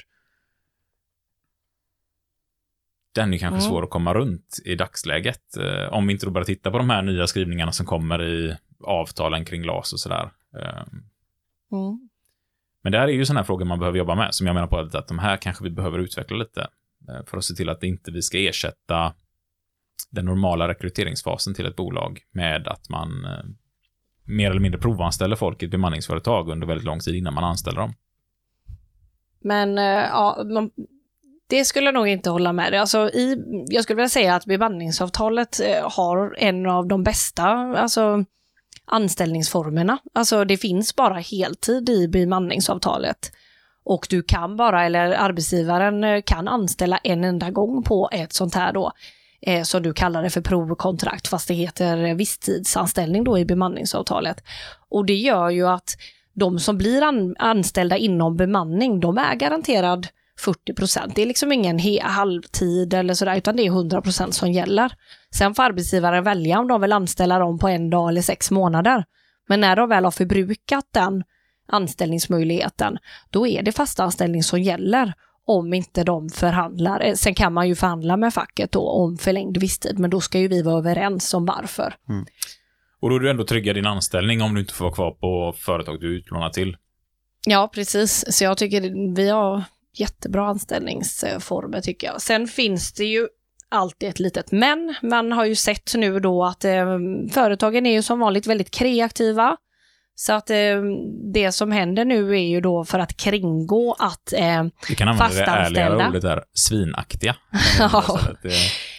Den är kanske Mm. svår att komma runt i dagsläget, eh, om vi inte då börjar titta på de här nya skrivningarna som kommer i avtalen kring LAS och sådär. Eh, Mm. men det här är ju sådana här frågor man behöver jobba med, som jag menar på att de här kanske vi behöver utveckla lite. eh, För att se till att inte vi ska ersätta den normala rekryteringsfasen till ett bolag med att man eh, mer eller mindre provanställer folk i ett bemanningsföretag under väldigt lång tid innan man anställer dem. Men ja, det skulle jag nog inte hålla med dig. Alltså, i, Jag skulle vilja säga att bemanningsavtalet eh, har en av de bästa alltså, anställningsformerna. Alltså det finns bara heltid i bemanningsavtalet. Och du kan bara, eller arbetsgivaren eh, kan anställa en enda gång på ett sånt här då, eh, som du kallar det för provkontrakt, fast det heter visstidsanställning då i bemanningsavtalet. Och det gör ju att de som blir an anställda inom bemanning, de är garanterad 40 procent. Det är liksom ingen halvtid eller sådär, utan det är 100 procent som gäller. Sen får arbetsgivaren välja om de vill anställa dem på en dag eller sex månader. Men när de väl har förbrukat den anställningsmöjligheten, då är det fast anställning som gäller om inte de förhandlar. Eh, Sen kan man ju förhandla med facket då om förlängd visstid, men då ska ju vi vara överens om varför. Och då är du ändå trygga din anställning om du inte får vara kvar på företag du är utlånad till. Ja, precis. Så jag tycker vi har jättebra anställningsformer tycker jag. Sen finns det ju alltid ett litet men. Man har ju sett nu då att eh, företagen är ju som vanligt väldigt kreativa. Så att eh, det som händer nu är ju då för att kringgå att eh, Vi kan använda det ärligare fastanställda. ordet där, svinaktiga. Ja.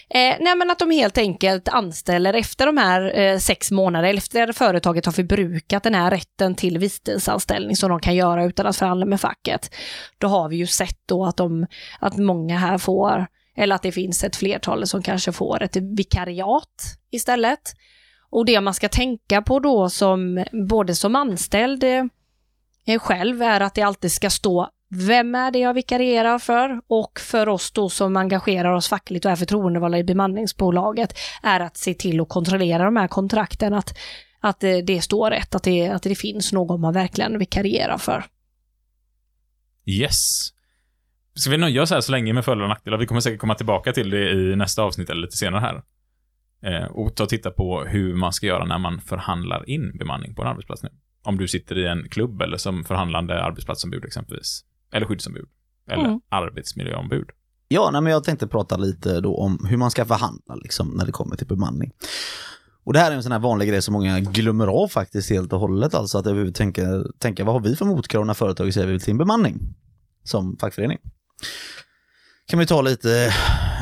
Eh, nej men att de helt enkelt anställer efter de här eh, sex månader, efter företaget har förbrukat den här rätten till visstidsanställning som de kan göra utan att förhandla med facket. Då har vi ju sett då att, de, att många här får, eller att det finns ett flertal som kanske får ett vikariat istället. Och det man ska tänka på då som både som anställd eh, själv är att det alltid ska stå vem är det jag vikarierar för? Och för oss då som engagerar oss fackligt och är förtroendevalda i bemanningsbolaget är att se till att kontrollera de här kontrakten, att, att eh, det, står rätt, att det, att det finns någon man verkligen vikarierar för. yes. Ska vi nöja oss här så länge med fördelar och nackdelar? Vi kommer säkert komma tillbaka till det i nästa avsnitt eller lite senare här. Eh, och ta och titta på hur man ska göra när man förhandlar in bemanning på en arbetsplats nu. Om du sitter i en klubb eller som förhandlande arbetsplatsombud exempelvis. Eller skyddsombud. Eller Mm. arbetsmiljöombud. Ja, nej, men jag tänkte prata lite då om hur man ska förhandla liksom, när det kommer till bemanning. Och det här är en sån här vanlig grej som många glömmer av faktiskt helt och hållet. Alltså att överhuvudtaget tänka, tänka vad har vi för motkrav när företaget säger vi vill till en bemanning som fackförening. Kan vi ta lite,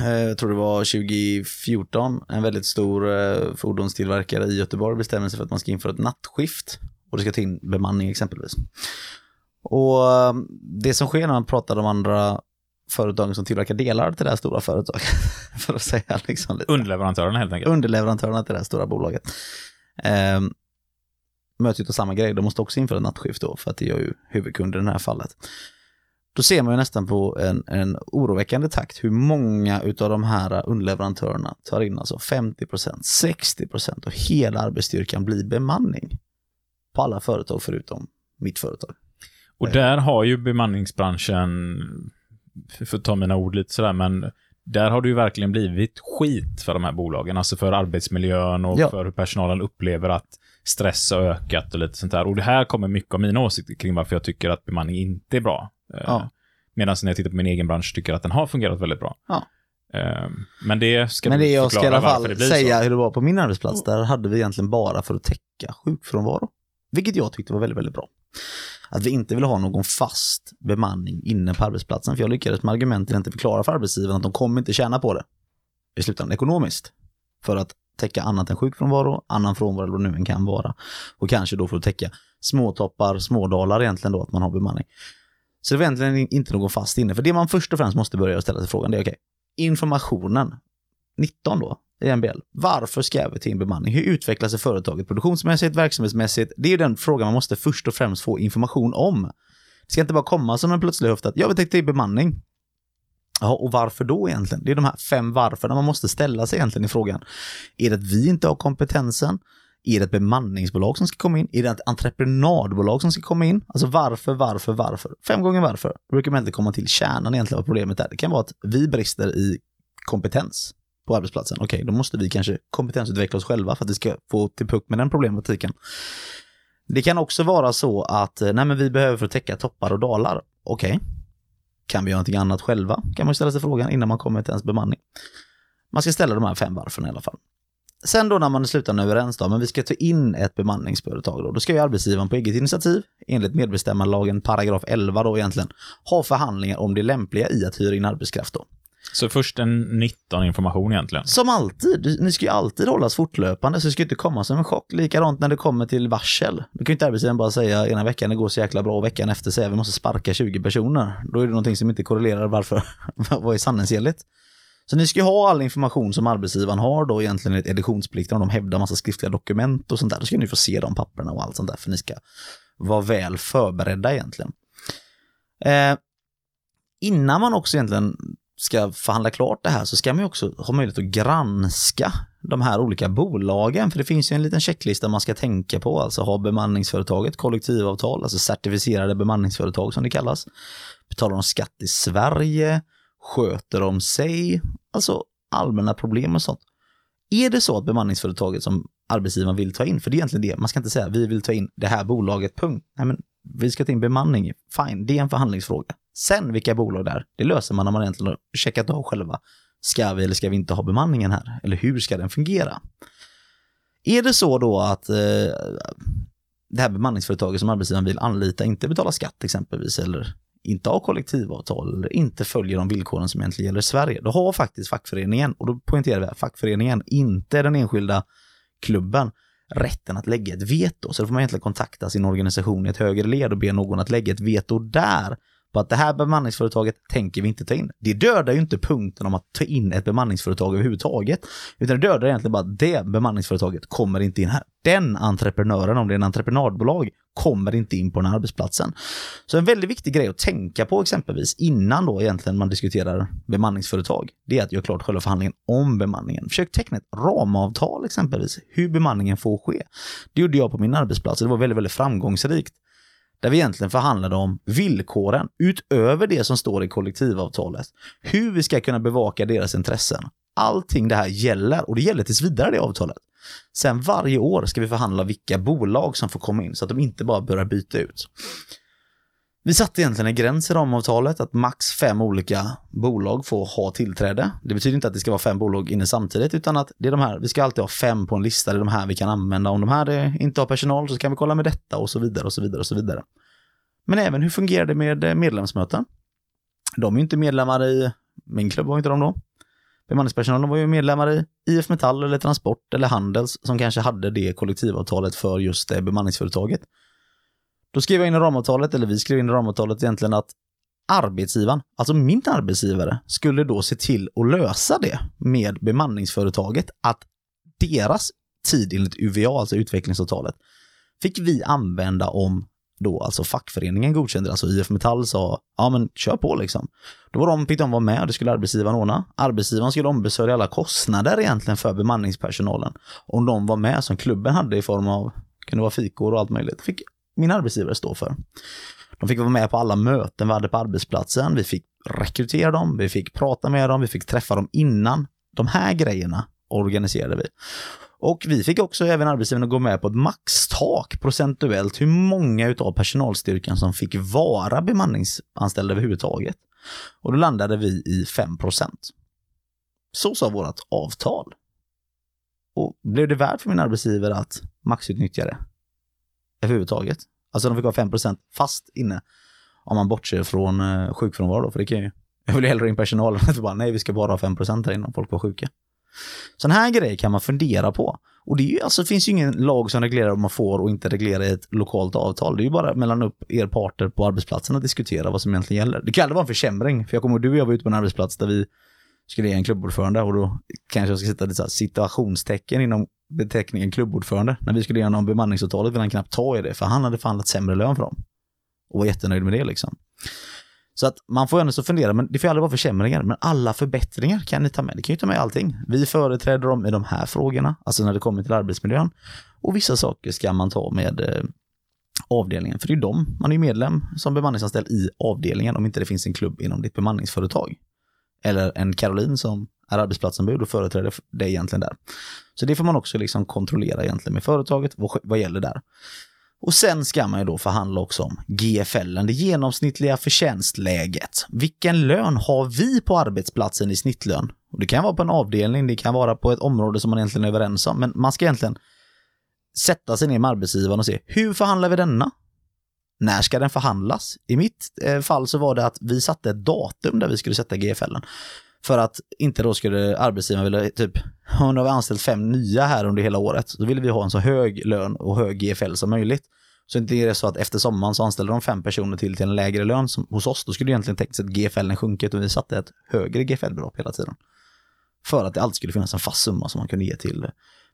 eh, jag tror det var 2014, en väldigt stor eh, fordonstillverkare i Göteborg bestämmer sig för att man ska införa ett nattskift och det ska till in bemanning exempelvis. Och eh, det som sker när man pratar om andra företag som tillverkar delar till det här stora företaget, för att säga liksom lite Underleverantörerna helt enkelt. underleverantörerna till det här stora bolaget. Eh, möter ju samma grej, de måste också införa nattskift då, för att det gör ju huvudkunden i det här fallet. Då ser man ju nästan på en, en oroväckande takt hur många utav de här underleverantörerna tar in alltså 50%, 60% och hela arbetsstyrkan blir bemanning. På alla företag förutom mitt företag. Och där har ju bemanningsbranschen, för att ta mina ord lite sådär, men där har det ju verkligen blivit skit för de här bolagen. Alltså för arbetsmiljön och Ja. för hur personalen upplever att stress har ökat och lite sånt där. Och det här kommer mycket av mina åsikter kring varför jag tycker att bemanning inte är bra. Eh, Ja. Medan när jag tittar på min egen bransch tycker jag att den har fungerat väldigt bra. Ja. Eh, Men det ska Men det jag ska i alla fall säga så. hur det var på min arbetsplats, där hade vi egentligen bara för att täcka sjukfrånvaro. Vilket jag tyckte var väldigt, väldigt bra. Att vi inte vill ha någon fast bemanning inne på arbetsplatsen, för jag lyckades med argumentet inte förklara för arbetsgivaren att de kommer inte tjäna på det. I slutändan ekonomiskt. För att täcka annat än sjukfrånvaro, annan frånvaro eller vad det nu än kan vara. Och kanske då för att täcka småtoppar, smådalar egentligen då, att man har bemanning. Så det var egentligen inte någon fast inne. För det man först och främst måste börja ställa sig frågan, det är okej, informationen, 19 då, i MBL. Varför ska vi till en bemanning? Hur utvecklar sig företaget produktionsmässigt, verksamhetsmässigt? Det är ju den frågan man måste först och främst få information om. Det ska inte bara komma som en plötslig höft att jag vill till bemanning. Ja, och varför då egentligen? Det är de här fem varför man måste ställa sig egentligen i frågan. Är det att vi inte har kompetensen? Är det ett bemanningsbolag som ska komma in? Är det ett entreprenadbolag som ska komma in? Alltså varför, varför, varför? Fem gånger varför. Då brukar man inte komma till kärnan egentligen vad problemet är. Det kan vara att vi brister i kompetens på arbetsplatsen. Okej, då måste vi kanske kompetensutveckla oss själva för att vi ska få till puck med den problematiken. Det kan också vara så att eh, nej, men vi behöver för att täcka toppar och dalar. Okej, kan vi göra någonting annat själva? Kan man ställa sig frågan innan man kommer till ens bemanning. Man ska ställa de här fem varfen i alla fall. Sen då när man slutar överens då, men vi ska ta in ett bemanningsföretag då, då ska ju arbetsgivaren på eget initiativ, enligt medbestämmandelagen paragraf 11 då egentligen, ha förhandlingar om det lämpliga i att hyra in arbetskraft då. Så först en 19 information egentligen. Som alltid, ni ska ju alltid hållas fortlöpande så det ska inte komma som en chock. Likadant när det kommer till varsel. Då kan ju inte arbetsgivaren bara säga ena veckan det går så jäkla bra och veckan efter säga vi måste sparka 20 personer. Då är det någonting som inte korrelerar varför, vad är sanningsenligt. Så ni ska ju ha all information som arbetsgivaren har då egentligen enligt editionsplikten om de hävdar massa skriftliga dokument och sånt där. Då ska ni få se de papperna och allt sånt där för ni ska vara väl förberedda egentligen. Eh, innan man också egentligen ska förhandla klart det här så ska man ju också ha möjlighet att granska de här olika bolagen. För det finns ju en liten checklista man ska tänka på. Alltså har bemanningsföretaget kollektivavtal, alltså certifierade bemanningsföretag som det kallas. Betalar de skatt i Sverige? Sköter de sig? Alltså allmänna problem och sånt. Är det så att bemanningsföretaget som arbetsgivaren vill ta in, för det är egentligen det, man ska inte säga vi vill ta in det här bolaget, punkt. Nej men vi ska ta in bemanning, fine, det är en förhandlingsfråga. Sen vilka bolag det är, det löser man när man egentligen har checkat av själva. Ska vi eller ska vi inte ha bemanningen här? Eller hur ska den fungera? Är det så då att eh, det här bemanningsföretaget som arbetsgivaren vill anlita inte betalar skatt exempelvis eller inte har kollektivavtal eller inte följer de villkoren som egentligen gäller i Sverige, då har faktiskt fackföreningen, och då poängterar vi att fackföreningen, inte den enskilda klubben, rätten att lägga ett veto. Så då får man egentligen kontakta sin organisation i ett högre led och be någon att lägga ett veto där på att det här bemanningsföretaget tänker vi inte ta in. Det dödar ju inte punkten om att ta in ett bemanningsföretag överhuvudtaget, utan det dödar egentligen bara att det bemanningsföretaget kommer inte in här. Den entreprenören, om det är en entreprenadbolag, kommer inte in på den här arbetsplatsen. Så en väldigt viktig grej att tänka på exempelvis innan då egentligen man diskuterar bemanningsföretag, det är att göra klart själva förhandlingen om bemanningen. Försök teckna ett ramavtal exempelvis, hur bemanningen får ske. Det gjorde jag på min arbetsplats och det var väldigt, väldigt framgångsrikt där vi egentligen förhandlade om villkoren utöver det som står i kollektivavtalet. Hur vi ska kunna bevaka deras intressen. Allting det här gäller och det gäller tills vidare det avtalet. Sen varje år ska vi förhandla vilka bolag som får komma in så att de inte bara börjar byta ut. Vi satte egentligen en gräns i ramavtalet att max fem olika bolag får ha tillträde. Det betyder inte att det ska vara fem bolag inne samtidigt utan att det är de här, vi ska alltid ha fem på en lista, det är de här vi kan använda. Om de här inte har personal så kan vi kolla med detta och så vidare och så vidare och så vidare. Men även hur fungerar det med eh, medlemsmöten? De är ju inte medlemmar i, min klubb var inte de då. Bemanningspersonalen var ju medlemmar i IF Metall eller Transport eller Handels som kanske hade det kollektivavtalet för just det bemanningsföretaget. Då skrev jag in i ramavtalet, eller vi skrev in i ramavtalet egentligen att arbetsgivaren, alltså min arbetsgivare, skulle då se till att lösa det med bemanningsföretaget att deras tid enligt UVA, alltså utvecklingsavtalet, fick vi använda om då alltså fackföreningen godkände, alltså IF Metall sa ja men kör på liksom. Då var de, fick de vara med och det skulle arbetsgivaren ordna. Arbetsgivaren skulle ombesörja alla kostnader egentligen för bemanningspersonalen. Om de var med som klubben hade i form av, kunde vara fikor och allt möjligt, fick min arbetsgivare står för. De fick vara med på alla möten vi hade på arbetsplatsen, vi fick rekrytera dem, vi fick prata med dem, vi fick träffa dem innan. De här grejerna organiserade vi. Och vi fick också även arbetsgivaren att gå med på ett maxtak procentuellt hur många utav personalstyrkan som fick vara bemanningsanställda överhuvudtaget. Och då landade vi i 5 Så sa vårt avtal. Och blev det värt för min arbetsgivare att maxutnyttja det? Överhuvudtaget. Alltså de fick ha 5% fast inne. Om man bortser från eh, sjukfrånvaro då, för det kan ju... Jag vill ju hellre in personalen än att bara nej, vi ska bara ha 5% här inne om folk var sjuka. Sådana här grejer kan man fundera på. Och det är ju, alltså, finns ju ingen lag som reglerar om man får och inte reglerar i ett lokalt avtal. Det är ju bara mellan upp er parter på arbetsplatsen att diskutera vad som egentligen gäller. Det kan aldrig vara en försämring, för jag kommer ihåg du och jag var ute på en arbetsplats där vi skulle ge en klubbordförande och då kanske jag ska sätta lite situationstecken inom beteckningen klubbordförande. När vi skulle igenom bemanningsavtalet ville han knappt ta i det, för han hade förhandlat sämre lön för dem. Och var jättenöjd med det liksom. Så att man får ändå så fundera, men det får aldrig vara försämringar, men alla förbättringar kan ni ta med. Ni kan ju ta med allting. Vi företräder dem i de här frågorna, alltså när det kommer till arbetsmiljön. Och vissa saker ska man ta med eh, avdelningen, för det är ju dem. man är ju medlem som bemanningsanställd i avdelningen om inte det finns en klubb inom ditt bemanningsföretag. Eller en Caroline som är arbetsplatsombud och företräder det egentligen där. Så det får man också liksom kontrollera egentligen med företaget, vad, vad gäller där. Och sen ska man ju då förhandla också om GFL, det genomsnittliga förtjänstläget. Vilken lön har vi på arbetsplatsen i snittlön? Och det kan vara på en avdelning, det kan vara på ett område som man egentligen är överens om, men man ska egentligen sätta sig ner med arbetsgivaren och se hur förhandlar vi denna? När ska den förhandlas? I mitt eh, fall så var det att vi satte ett datum där vi skulle sätta GFL. För att inte då skulle arbetsgivaren vilja, typ, nu har vi anställt fem nya här under hela året, då ville vi ha en så hög lön och hög GFL som möjligt. Så inte är det så att efter sommaren så anställer de fem personer till till en lägre lön som, hos oss. Då skulle det egentligen tänkt sig att GFL sjunkit och vi satte ett högre GFL-belopp hela tiden. För att det alltid skulle finnas en fast summa som man kunde ge till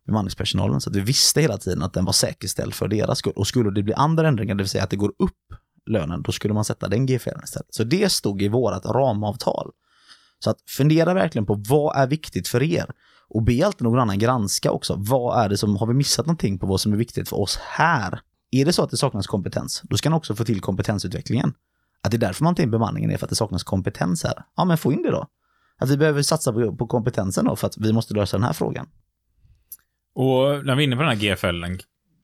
bemanningspersonalen. Så att vi visste hela tiden att den var säkerställd för deras skull. Och skulle det bli andra ändringar, det vill säga att det går upp lönen, då skulle man sätta den GFL istället. Så det stod i vårt ramavtal. Så att fundera verkligen på vad är viktigt för er? Och be alltid någon annan granska också. Vad är det som, har vi missat någonting på vad som är viktigt för oss här? Är det så att det saknas kompetens, då ska ni också få till kompetensutvecklingen. Att det är därför man tar in bemanningen är för att det saknas kompetens här. Ja, men få in det då. Att vi behöver satsa på, på kompetensen då för att vi måste lösa den här frågan. Och när vi är inne på den här GFL,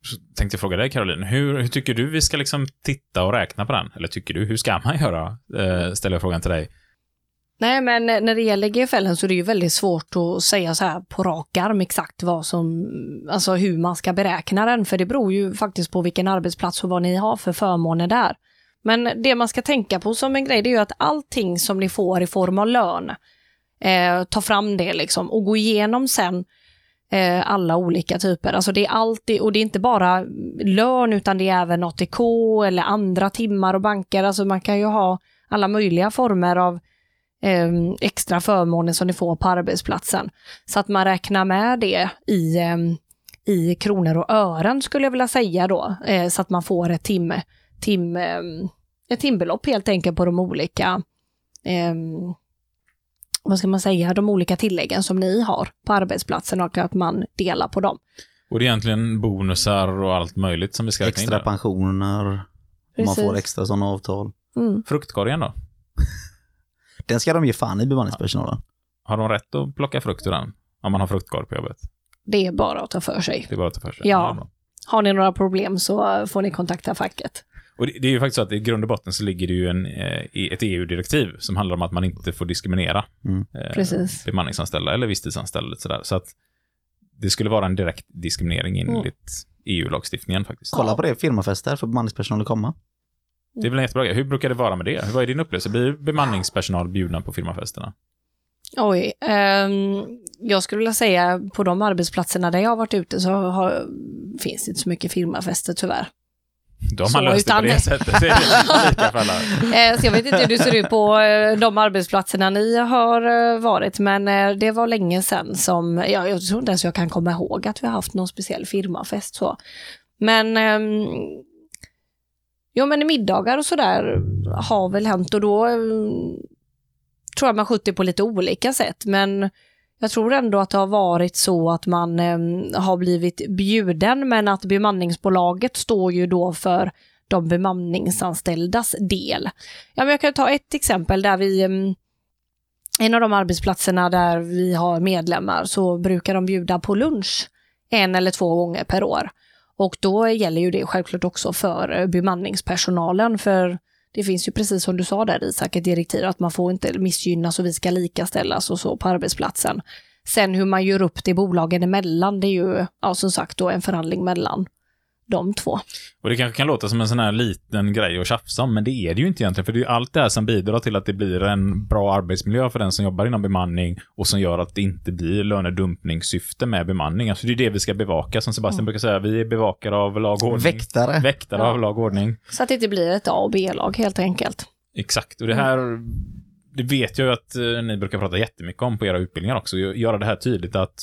så tänkte jag fråga dig Caroline, hur, hur, tycker du vi ska liksom titta och räkna på den? Eller tycker du, hur ska man göra? Eh, ställer jag frågan till dig. Nej, men när det gäller GFL så är det ju väldigt svårt att säga så här på rak arm exakt vad som, alltså hur man ska beräkna den, för det beror ju faktiskt på vilken arbetsplats och vad ni har för förmåner där. Men det man ska tänka på som en grej, det är ju att allting som ni får i form av lön, eh, ta fram det liksom och gå igenom sen Eh, alla olika typer. Alltså det är alltid, och det är inte bara lön utan det är även ATK eller andra timmar och banker. Alltså man kan ju ha alla möjliga former av eh, extra förmåner som ni får på arbetsplatsen. Så att man räknar med det i, eh, i kronor och ören skulle jag vilja säga då, eh, så att man får ett tim, tim, eh, ett timbelopp helt enkelt på de olika eh, vad ska man säga, de olika tilläggen som ni har på arbetsplatsen och att man delar på dem. Och det är egentligen bonusar och allt möjligt som vi ska räkna in Extra där. pensioner, om man Precis. får extra sådana avtal. Mm. Fruktkorgen då? Den ska de ge fan i bemanningspersonalen. Har de rätt att plocka frukt ur den? Om man har fruktkorg på jobbet? Det är bara att ta för sig. Det är bara att ta för sig. Ja. Har ni några problem så får ni kontakta facket. Och det, det är ju faktiskt så att i grund och botten så ligger det ju en, eh, i ett EU-direktiv som handlar om att man inte får diskriminera Mm. eh, Precis. bemanningsanställda eller visstidsanställda. Sådär. Så att det skulle vara en direkt diskriminering Mm. enligt EU-lagstiftningen faktiskt. Kolla på det, firmafester för bemanningspersonal att komma. Det är väl en jättebra grej. Hur brukar det vara med det? Vad är din upplevelse? Blir bemanningspersonal bjudna på firmafesterna? Oj, ehm, jag skulle vilja säga på de arbetsplatserna där jag har varit ute så har, finns det inte så mycket firmafester tyvärr. Då har Så, löst det på det sättet. Det är lika för alla. Eh, så jag vet inte hur det ser ut på eh, de arbetsplatserna ni har eh, varit, men det var länge sedan som, ja, jag tror inte ens jag kan komma ihåg att vi har haft någon speciell firmafest så. Men, ehm, jo men i middagar och sådär har väl hänt och då tror jag man skjuter på lite olika sätt, men jag tror ändå att det har varit så att man eh, har blivit bjuden, men att bemanningsbolaget står ju då för de bemanningsanställdas del. Ja, men jag kan ta ett exempel där vi, ehm, en av de arbetsplatserna där vi har medlemmar så brukar de bjuda på lunch en eller två gånger per år. Och då gäller ju det självklart också för eh, bemanningspersonalen, för det finns ju precis som du sa där Isak, ett direktiv att man får inte missgynnas och vi ska likaställas och så på arbetsplatsen. Sen hur man gör upp det bolagen emellan, det är ju ja, som sagt då en förhandling mellan de två. Och det kanske kan låta som en sån här liten grej att tjafsa om, men det är det ju inte egentligen. För det är ju allt det här som bidrar till att det blir en bra arbetsmiljö för den som jobbar inom bemanning och som gör att det inte blir lönedumpningssyfte med bemanning. Alltså det är det vi ska bevaka, som Sebastian brukar säga. Vi är bevakare av lag och ordning. Väktare. Väktare Ja. av lag och ordning. Så att det inte blir ett A och B-lag helt enkelt. Exakt, och det här det vet jag ju att eh, ni brukar prata jättemycket om på era utbildningar också. Gö- Göra det här tydligt att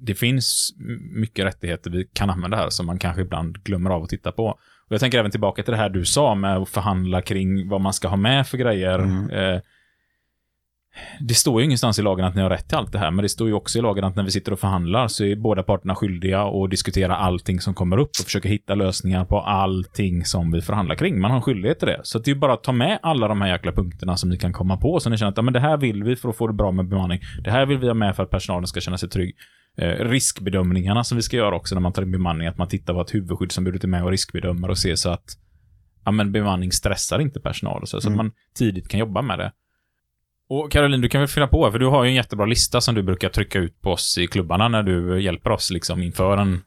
det finns mycket rättigheter vi kan använda här som man kanske ibland glömmer av att titta på. Och jag tänker även tillbaka till det här du sa med att förhandla kring vad man ska ha med för grejer. Mm. Eh, det står ju ingenstans i lagen att ni har rätt till allt det här, men det står ju också i lagen att när vi sitter och förhandlar så är båda parterna skyldiga att diskutera allting som kommer upp och försöka hitta lösningar på allting som vi förhandlar kring. Man har en skyldighet till det. Så att det är bara att ta med alla de här jäkla punkterna som ni kan komma på, så ni känner att ja, men det här vill vi för att få det bra med bemanning. Det här vill vi ha med för att personalen ska känna sig trygg. Eh, riskbedömningarna som vi ska göra också när man tar in bemanning, att man tittar på ett huvudskyddsombud är med och riskbedömer och ser så att ja, men bemanning stressar inte personal, så, så att Mm. man tidigt kan jobba med det. Och Caroline, du kan väl fylla på, för du har ju en jättebra lista som du brukar trycka ut på oss i klubbarna när du hjälper oss liksom inför en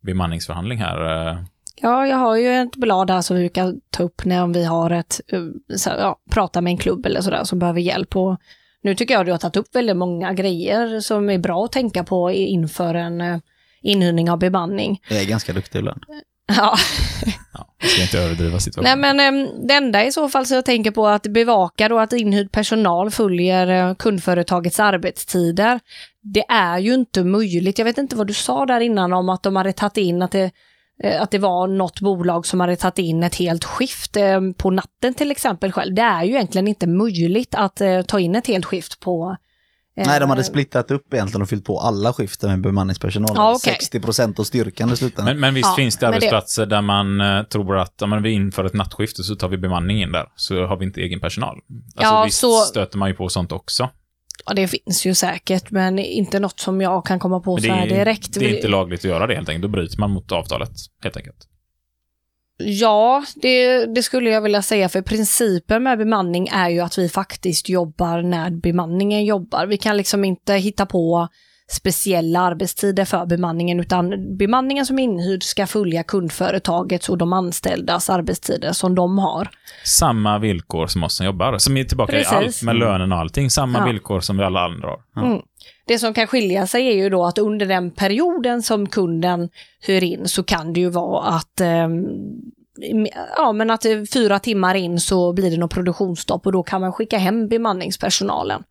bemanningsförhandling här. Ja, jag har ju ett blad där som vi brukar ta upp när vi har ett, så, här, ja, prata med en klubb eller sådär som behöver hjälp. Och nu tycker jag att du har tagit upp väldigt många grejer som är bra att tänka på i- inför en eh, inhyrning av bemanning. Jag är ganska duktig ibland. Ja, Ja, vi ska inte överdriva situationen. nej men eh, det enda i så fall så jag tänker på att bevaka då att inhyrd personal följer eh, kundföretagets arbetstider. Det är ju inte möjligt. Jag vet inte vad du sa där innan om att de hade tagit in att det eh, att det var något bolag som hade tagit in ett helt skift eh, på natten till exempel själv. Det är ju egentligen inte möjligt att eh, ta in ett helt skift på... eh, Nej, de hade splittat upp egentligen och fyllt på alla skiften med bemanningspersonal. Ja, okej. 60% av styrkan i slutändan. Men, men visst Ja, finns det men det- arbetsplatser där man eh, tror att men vi inför ett nattskift och så tar vi bemanning in där, så har vi inte egen personal. Alltså Ja, visst så- stöter man ju på sånt också. Ja, det finns ju säkert, men inte något som jag kan komma på Men så här direkt. det är inte lagligt att göra det helt enkelt. Då bryter man mot avtalet, helt enkelt. Ja, det, det skulle jag vilja säga, för principen med bemanning är ju att vi faktiskt jobbar när bemanningen jobbar. Vi kan liksom inte hitta på speciella arbetstider för bemanningen, utan bemanningen som inhyrd ska följa kundföretagets och de anställdas arbetstider som de har. Samma villkor som oss som jobbar. Som är tillbaka Precis. i allt med lönen och allting. Samma Ja. villkor som vi alla andra har. Mm. Det som kan skilja sig är ju då att under den perioden som kunden hyr in så kan det ju vara att eh, Ja, men att eh, fyra timmar in så blir det något produktionsstopp och då kan man skicka hem bemanningspersonalen.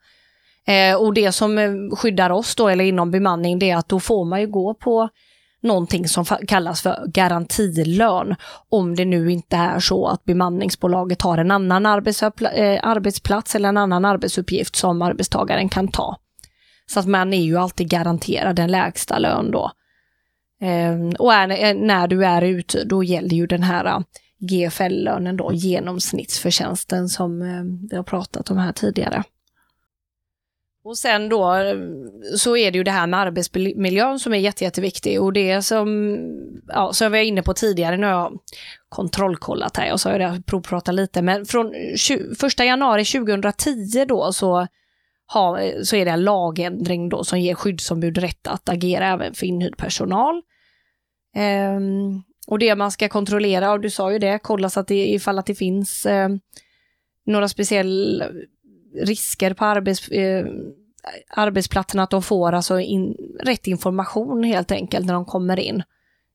Eh, och det som eh, skyddar oss då, eller inom bemanning, det är att då får man ju gå på någonting som kallas för garantilön. Om det nu inte är så att bemanningsbolaget har en annan eh, arbetsplats eller en annan arbetsuppgift som arbetstagaren kan ta. Så att man är ju alltid garanterad en lägsta lön då. Ehm, och är, eh, när du är ute, då gäller ju den här eh, GFL-lönen då, genomsnittsförtjänsten som eh, vi har pratat om här tidigare. Och sen då så är det ju det här med arbetsmiljön som är jätte, jätteviktig och det som, ja, som vi var inne på tidigare, nu har jag kontrollkollat här och så har jag provpratat lite, men från 20, 1 januari 2010 då så ha, så är det en lagändring då som ger skyddsombud rätt att agera även för inhyrd personal. Ehm, och det man ska kontrollera, och du sa ju det, kolla så att det ifall att det finns eh, några speciella risker på arbets, eh, arbetsplatsen, att de får alltså in, rätt information helt enkelt när de kommer in.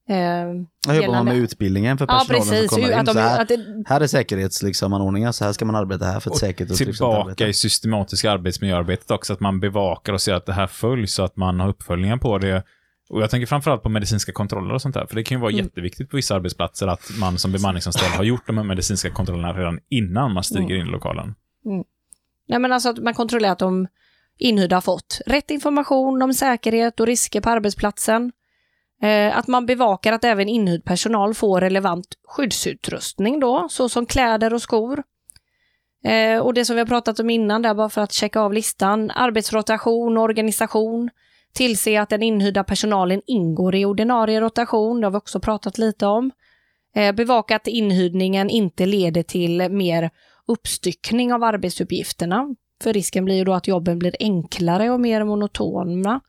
Ehm, Jag jobbar man med utbildningen för Ja, personalen precis. som kommer Att in. de- Så här, att det- här är säkerhetsanordningar, liksom, så här ska man arbeta här för ett säkert och trivsamt Tillbaka arbete. i systematiska arbetsmiljöarbetet också, att man bevakar och ser att det här följs så att man har uppföljningar på det. Och jag tänker framförallt på medicinska kontroller och sånt där, för det kan ju vara Mm. jätteviktigt på vissa arbetsplatser att man som bemanningsanställd har gjort de här medicinska kontrollerna redan innan man stiger Mm. in i lokalen. Nej, men alltså att man kontrollerar att de inhyrda har fått rätt information om säkerhet och risker på arbetsplatsen. Eh, att man bevakar att även inhyrd personal får relevant skyddsutrustning då, såsom kläder och skor. Eh, och det som vi har pratat om innan där, bara för att checka av listan, arbetsrotation och organisation. Tillse att den inhyrda personalen ingår i ordinarie rotation, det har vi också pratat lite om. Eh, bevaka att inhyrningen inte leder till mer uppstyckning av arbetsuppgifterna. För risken blir ju då att jobben blir enklare och mer monotona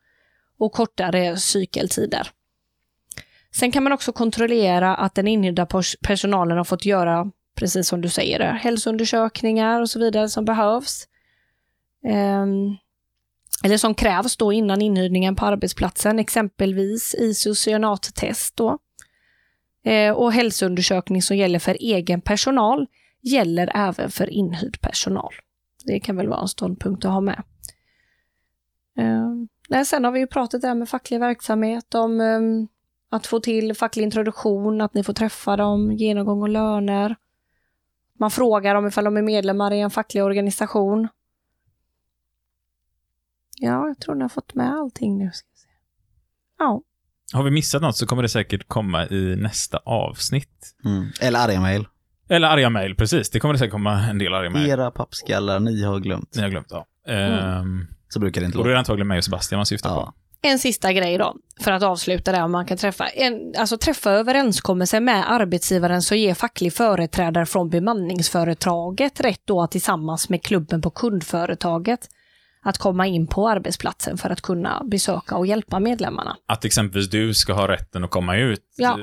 och kortare cykeltider. Sen kan man också kontrollera att den inhyrda personalen har fått göra, precis som du säger, hälsoundersökningar och så vidare som behövs. Um, eller som krävs då innan inhyrningen på arbetsplatsen, exempelvis isocyanattest då. Eh, och hälsoundersökning som gäller för egen personal gäller även för inhyrd personal. Det kan väl vara en ståndpunkt att ha med. Eh, nej, sen har vi ju pratat där med facklig verksamhet, om ehm, att få till facklig introduktion, att ni får träffa dem, genomgång och löner. Man frågar dem ifall de är medlemmar i en facklig organisation. Ja, jag tror ni har fått med allting nu. Ska se. Ja, Har vi missat något så kommer det säkert komma i nästa avsnitt. Mm. Eller arga mejl. Eller arga mejl, precis. Det kommer det säkert komma en del arga mejl. Era pappskallar, ni har glömt. Ni har glömt, ja. Ehm, Så brukar det inte och då är låta. det antagligen mig och Sebastian man syftar på. En sista grej då, för att avsluta där, om man kan träffa, en, alltså träffa överenskommelser med arbetsgivaren så ger facklig företrädare från bemanningsföretaget rätt då att tillsammans med klubben på kundföretaget att komma in på arbetsplatsen för att kunna besöka och hjälpa medlemmarna. Att exempelvis du ska ha rätten att komma ut Ja.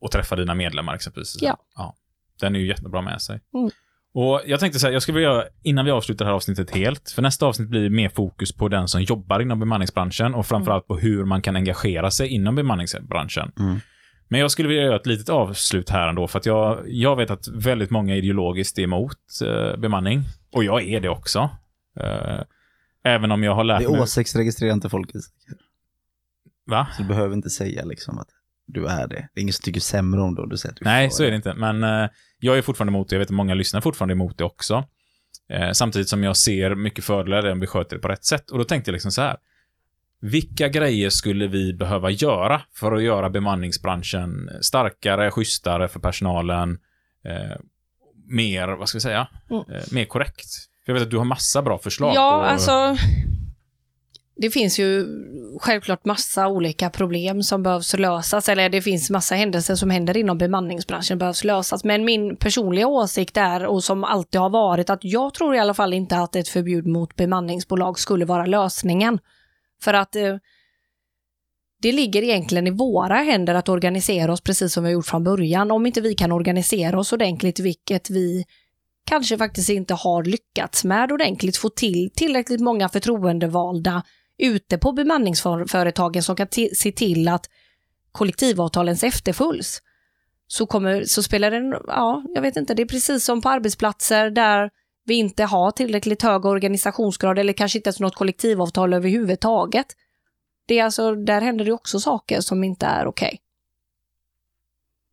och träffa dina medlemmar exempelvis. Ja. ja. Den är ju jättebra med sig. Mm. Och jag tänkte så här, jag skulle vilja göra, innan vi avslutar det här avsnittet helt, för nästa avsnitt blir mer fokus på den som jobbar inom bemanningsbranschen och framförallt på hur man kan engagera sig inom bemanningsbranschen. Mm. Men jag skulle vilja göra ett litet avslut här ändå, för att jag, jag vet att väldigt många ideologiskt är emot eh, bemanning. Och jag är det också. Eh, även om jag har lärt Det är mig... åsiktsregistrerar inte folk. Va? Så du behöver inte säga liksom att du är det. Det är ingen som tycker sämre om det och du säger att du Nej, så är det inte. Men eh, jag är fortfarande emot det. Jag vet att många lyssnar fortfarande emot det också. Eh, samtidigt som jag ser mycket fördelar om vi sköter det på rätt sätt. Och då tänkte jag liksom så här. Vilka grejer skulle vi behöva göra för att göra bemanningsbranschen starkare, schysstare för personalen, eh, mer, vad ska vi säga, Mm. eh, mer korrekt? För jag vet att du har massa bra förslag Ja, på... alltså det finns ju självklart massa olika problem som behövs lösas, eller det finns massa händelser som händer inom bemanningsbranschen behövs lösas. Men min personliga åsikt är, och som alltid har varit, att jag tror i alla fall inte att ett förbud mot bemanningsbolag skulle vara lösningen. För att eh, det ligger egentligen i våra händer att organisera oss precis som vi har gjort från början. Om inte vi kan organisera oss ordentligt, vilket vi kanske faktiskt inte har lyckats med ordentligt, få till tillräckligt många förtroendevalda ute på bemanningsföretagen som kan se till att kollektivavtalens efterföljs. Så, kommer, så spelar det, ja, jag vet inte, det är precis som på arbetsplatser där vi inte har tillräckligt hög organisationsgrad eller kanske inte ens något kollektivavtal överhuvudtaget. Det är alltså, där händer det också saker som inte är okej.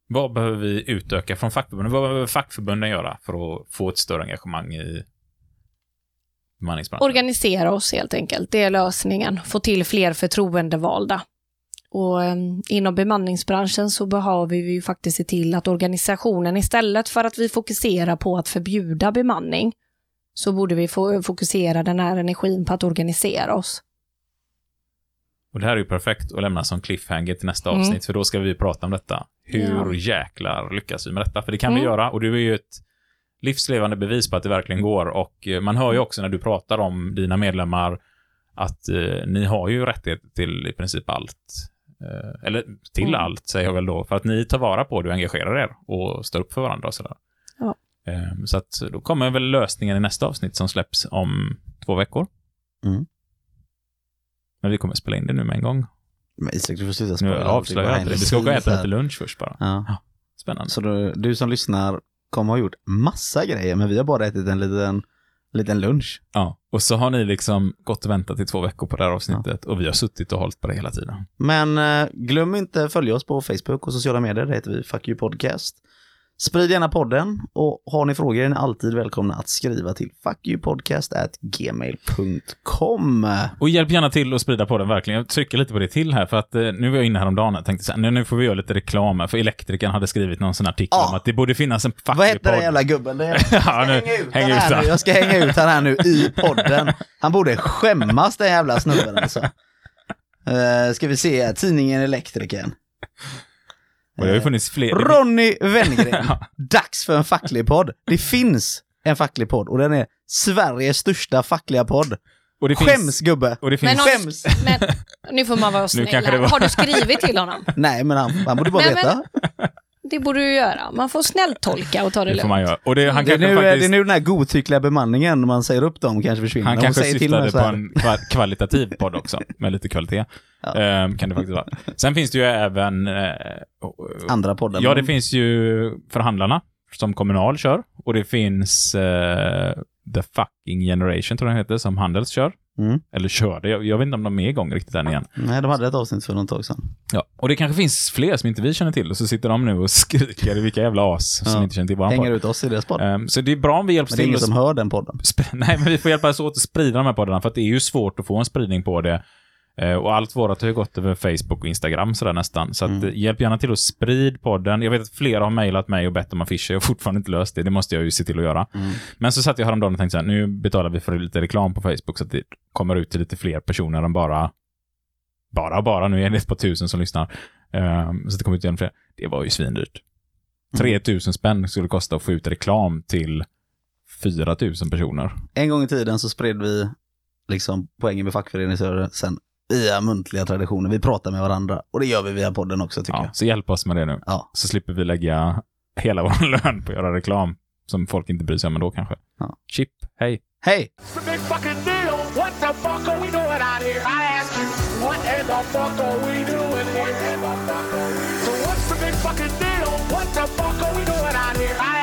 Vad behöver vi utöka från fackförbunden? Vad behöver fackförbunden göra för att få ett större engagemang i bemanningsbranschen? Organisera oss helt enkelt, det är lösningen. Få till fler förtroendevalda. Och eh, inom bemanningsbranschen så behöver vi ju faktiskt se till att organisationen istället för att vi fokuserar på att förbjuda bemanning så borde vi få fokusera den här energin på att organisera oss. Och det här är ju perfekt att lämna som cliffhanger till nästa Mm. avsnitt, för då ska vi prata om detta. Hur Ja. jäklar lyckas vi med detta? För det kan vi Mm. göra, och du är ju ett livslevande bevis på att det verkligen går. Och eh, man hör ju också när du pratar om dina medlemmar att eh, ni har ju rättighet till i princip allt. Eh, eller till Mm. allt, säger jag väl då. För att ni tar vara på det och engagerar er och står upp för varandra och sådär. Ja. Eh, så att då kommer väl lösningen i nästa avsnitt som släpps om två veckor. Mm. Men vi kommer spela in det nu med en gång. Men Isak, du får sluta Nu spoila. avslöjar jag det. Vi ska åka och äta lite lunch först bara. Ja. Spännande. Så du, du som lyssnar kommer ha gjort massa grejer, men vi har bara ätit en liten, liten lunch. Ja, och så har ni liksom gått och väntat i två veckor på det här avsnittet och vi har suttit och hållit på det hela tiden. Men eh, glöm inte följa oss på Facebook och sociala medier, det heter vi Fuck You Podcast. Sprid gärna podden och har ni frågor är ni alltid välkomna att skriva till fuckyoupodcast@gmail.com. Och hjälp gärna till att sprida på den verkligen. Jag trycker lite på det till här för att eh, nu var jag inne häromdagen och tänkte så här, nu, nu får vi göra lite reklam här, för elektrikern hade skrivit någon sån artikel Ja. om att det borde finnas en facklig Vad podd. den jävla gubben? Det är, Ja, nu, häng ut här nu. Jag ska hänga ut den här nu i podden. Han borde skämmas den jävla snubben alltså. Uh, ska vi se, tidningen Elektrikern. Och det har ju funnits fler. Ronny Wenngren. Dags för en facklig podd. Det finns en facklig podd och den är Sveriges största fackliga podd. Och det Skäms finns, gubbe! och det finns, Men Skäms! men, nu får man vara snäll. var- Har du skrivit till honom? Nej men han, han borde bara Nej, veta. Det borde du göra. Man får snälltolka och ta det, det får lugnt. man göra. Och det, han Det är, nu, faktiskt... det är nu den här godtyckliga bemanningen, när man säger upp dem, kanske försvinner. Han kanske syftade på en kva- kvalitativ podd också, med lite kvalitet. Ja. Ehm, kan det faktiskt vara. Sen finns det ju även... Eh, Andra poddar. ja, det finns ju Förhandlarna, som Kommunal kör. Och det finns eh, The Fucking Generation, tror jag den heter, som Handels kör. Mm. Eller körde, jag, jag vet inte om de är igång riktigt än igen. Nej, de hade ett avsnitt för något tag sedan. Ja. Och det kanske finns fler som inte vi känner till, och så sitter de nu och skriker vilka jävla as som Ja. inte känner till våran Hänger ut oss i deras podd. Ehm, så det är bra om vi hjälps Men det är till ingen som hör den podden. Nej, men vi får hjälpas åt att sprida de här poddarna, för att det är ju svårt att få en spridning på det. Eh, Och allt vårat har ju gått över Facebook och Instagram sådär nästan. Så Mm. eh, hjälp gärna till att sprid podden. Jag vet att flera har mejlat mig och bett om affischer. Jag har fortfarande inte löst det. Det måste jag ju se till att göra. Mm. Men så satt jag häromdagen och tänkte så här, nu betalar vi för lite reklam på Facebook så att det kommer ut till lite fler personer än bara bara bara, nu är det ett par tusen som lyssnar. Ehm, så det kommer ut ännu fler. Det var ju svindyrt. Mm. 3000 spänn skulle det kosta att få ut reklam till 4000 personer. En gång i tiden så spred vi liksom poängen med fackföreningsrörelsen via muntliga traditioner. Vi pratar med varandra och det gör vi via podden också tycker Ja, jag. så hjälp oss med det nu. Ja. Så slipper vi lägga hela vår lön på att göra reklam som folk inte bryr sig om ändå kanske. Ja. Chip, hej. Hej! Fucking deal. What the fuck are we doing out here? I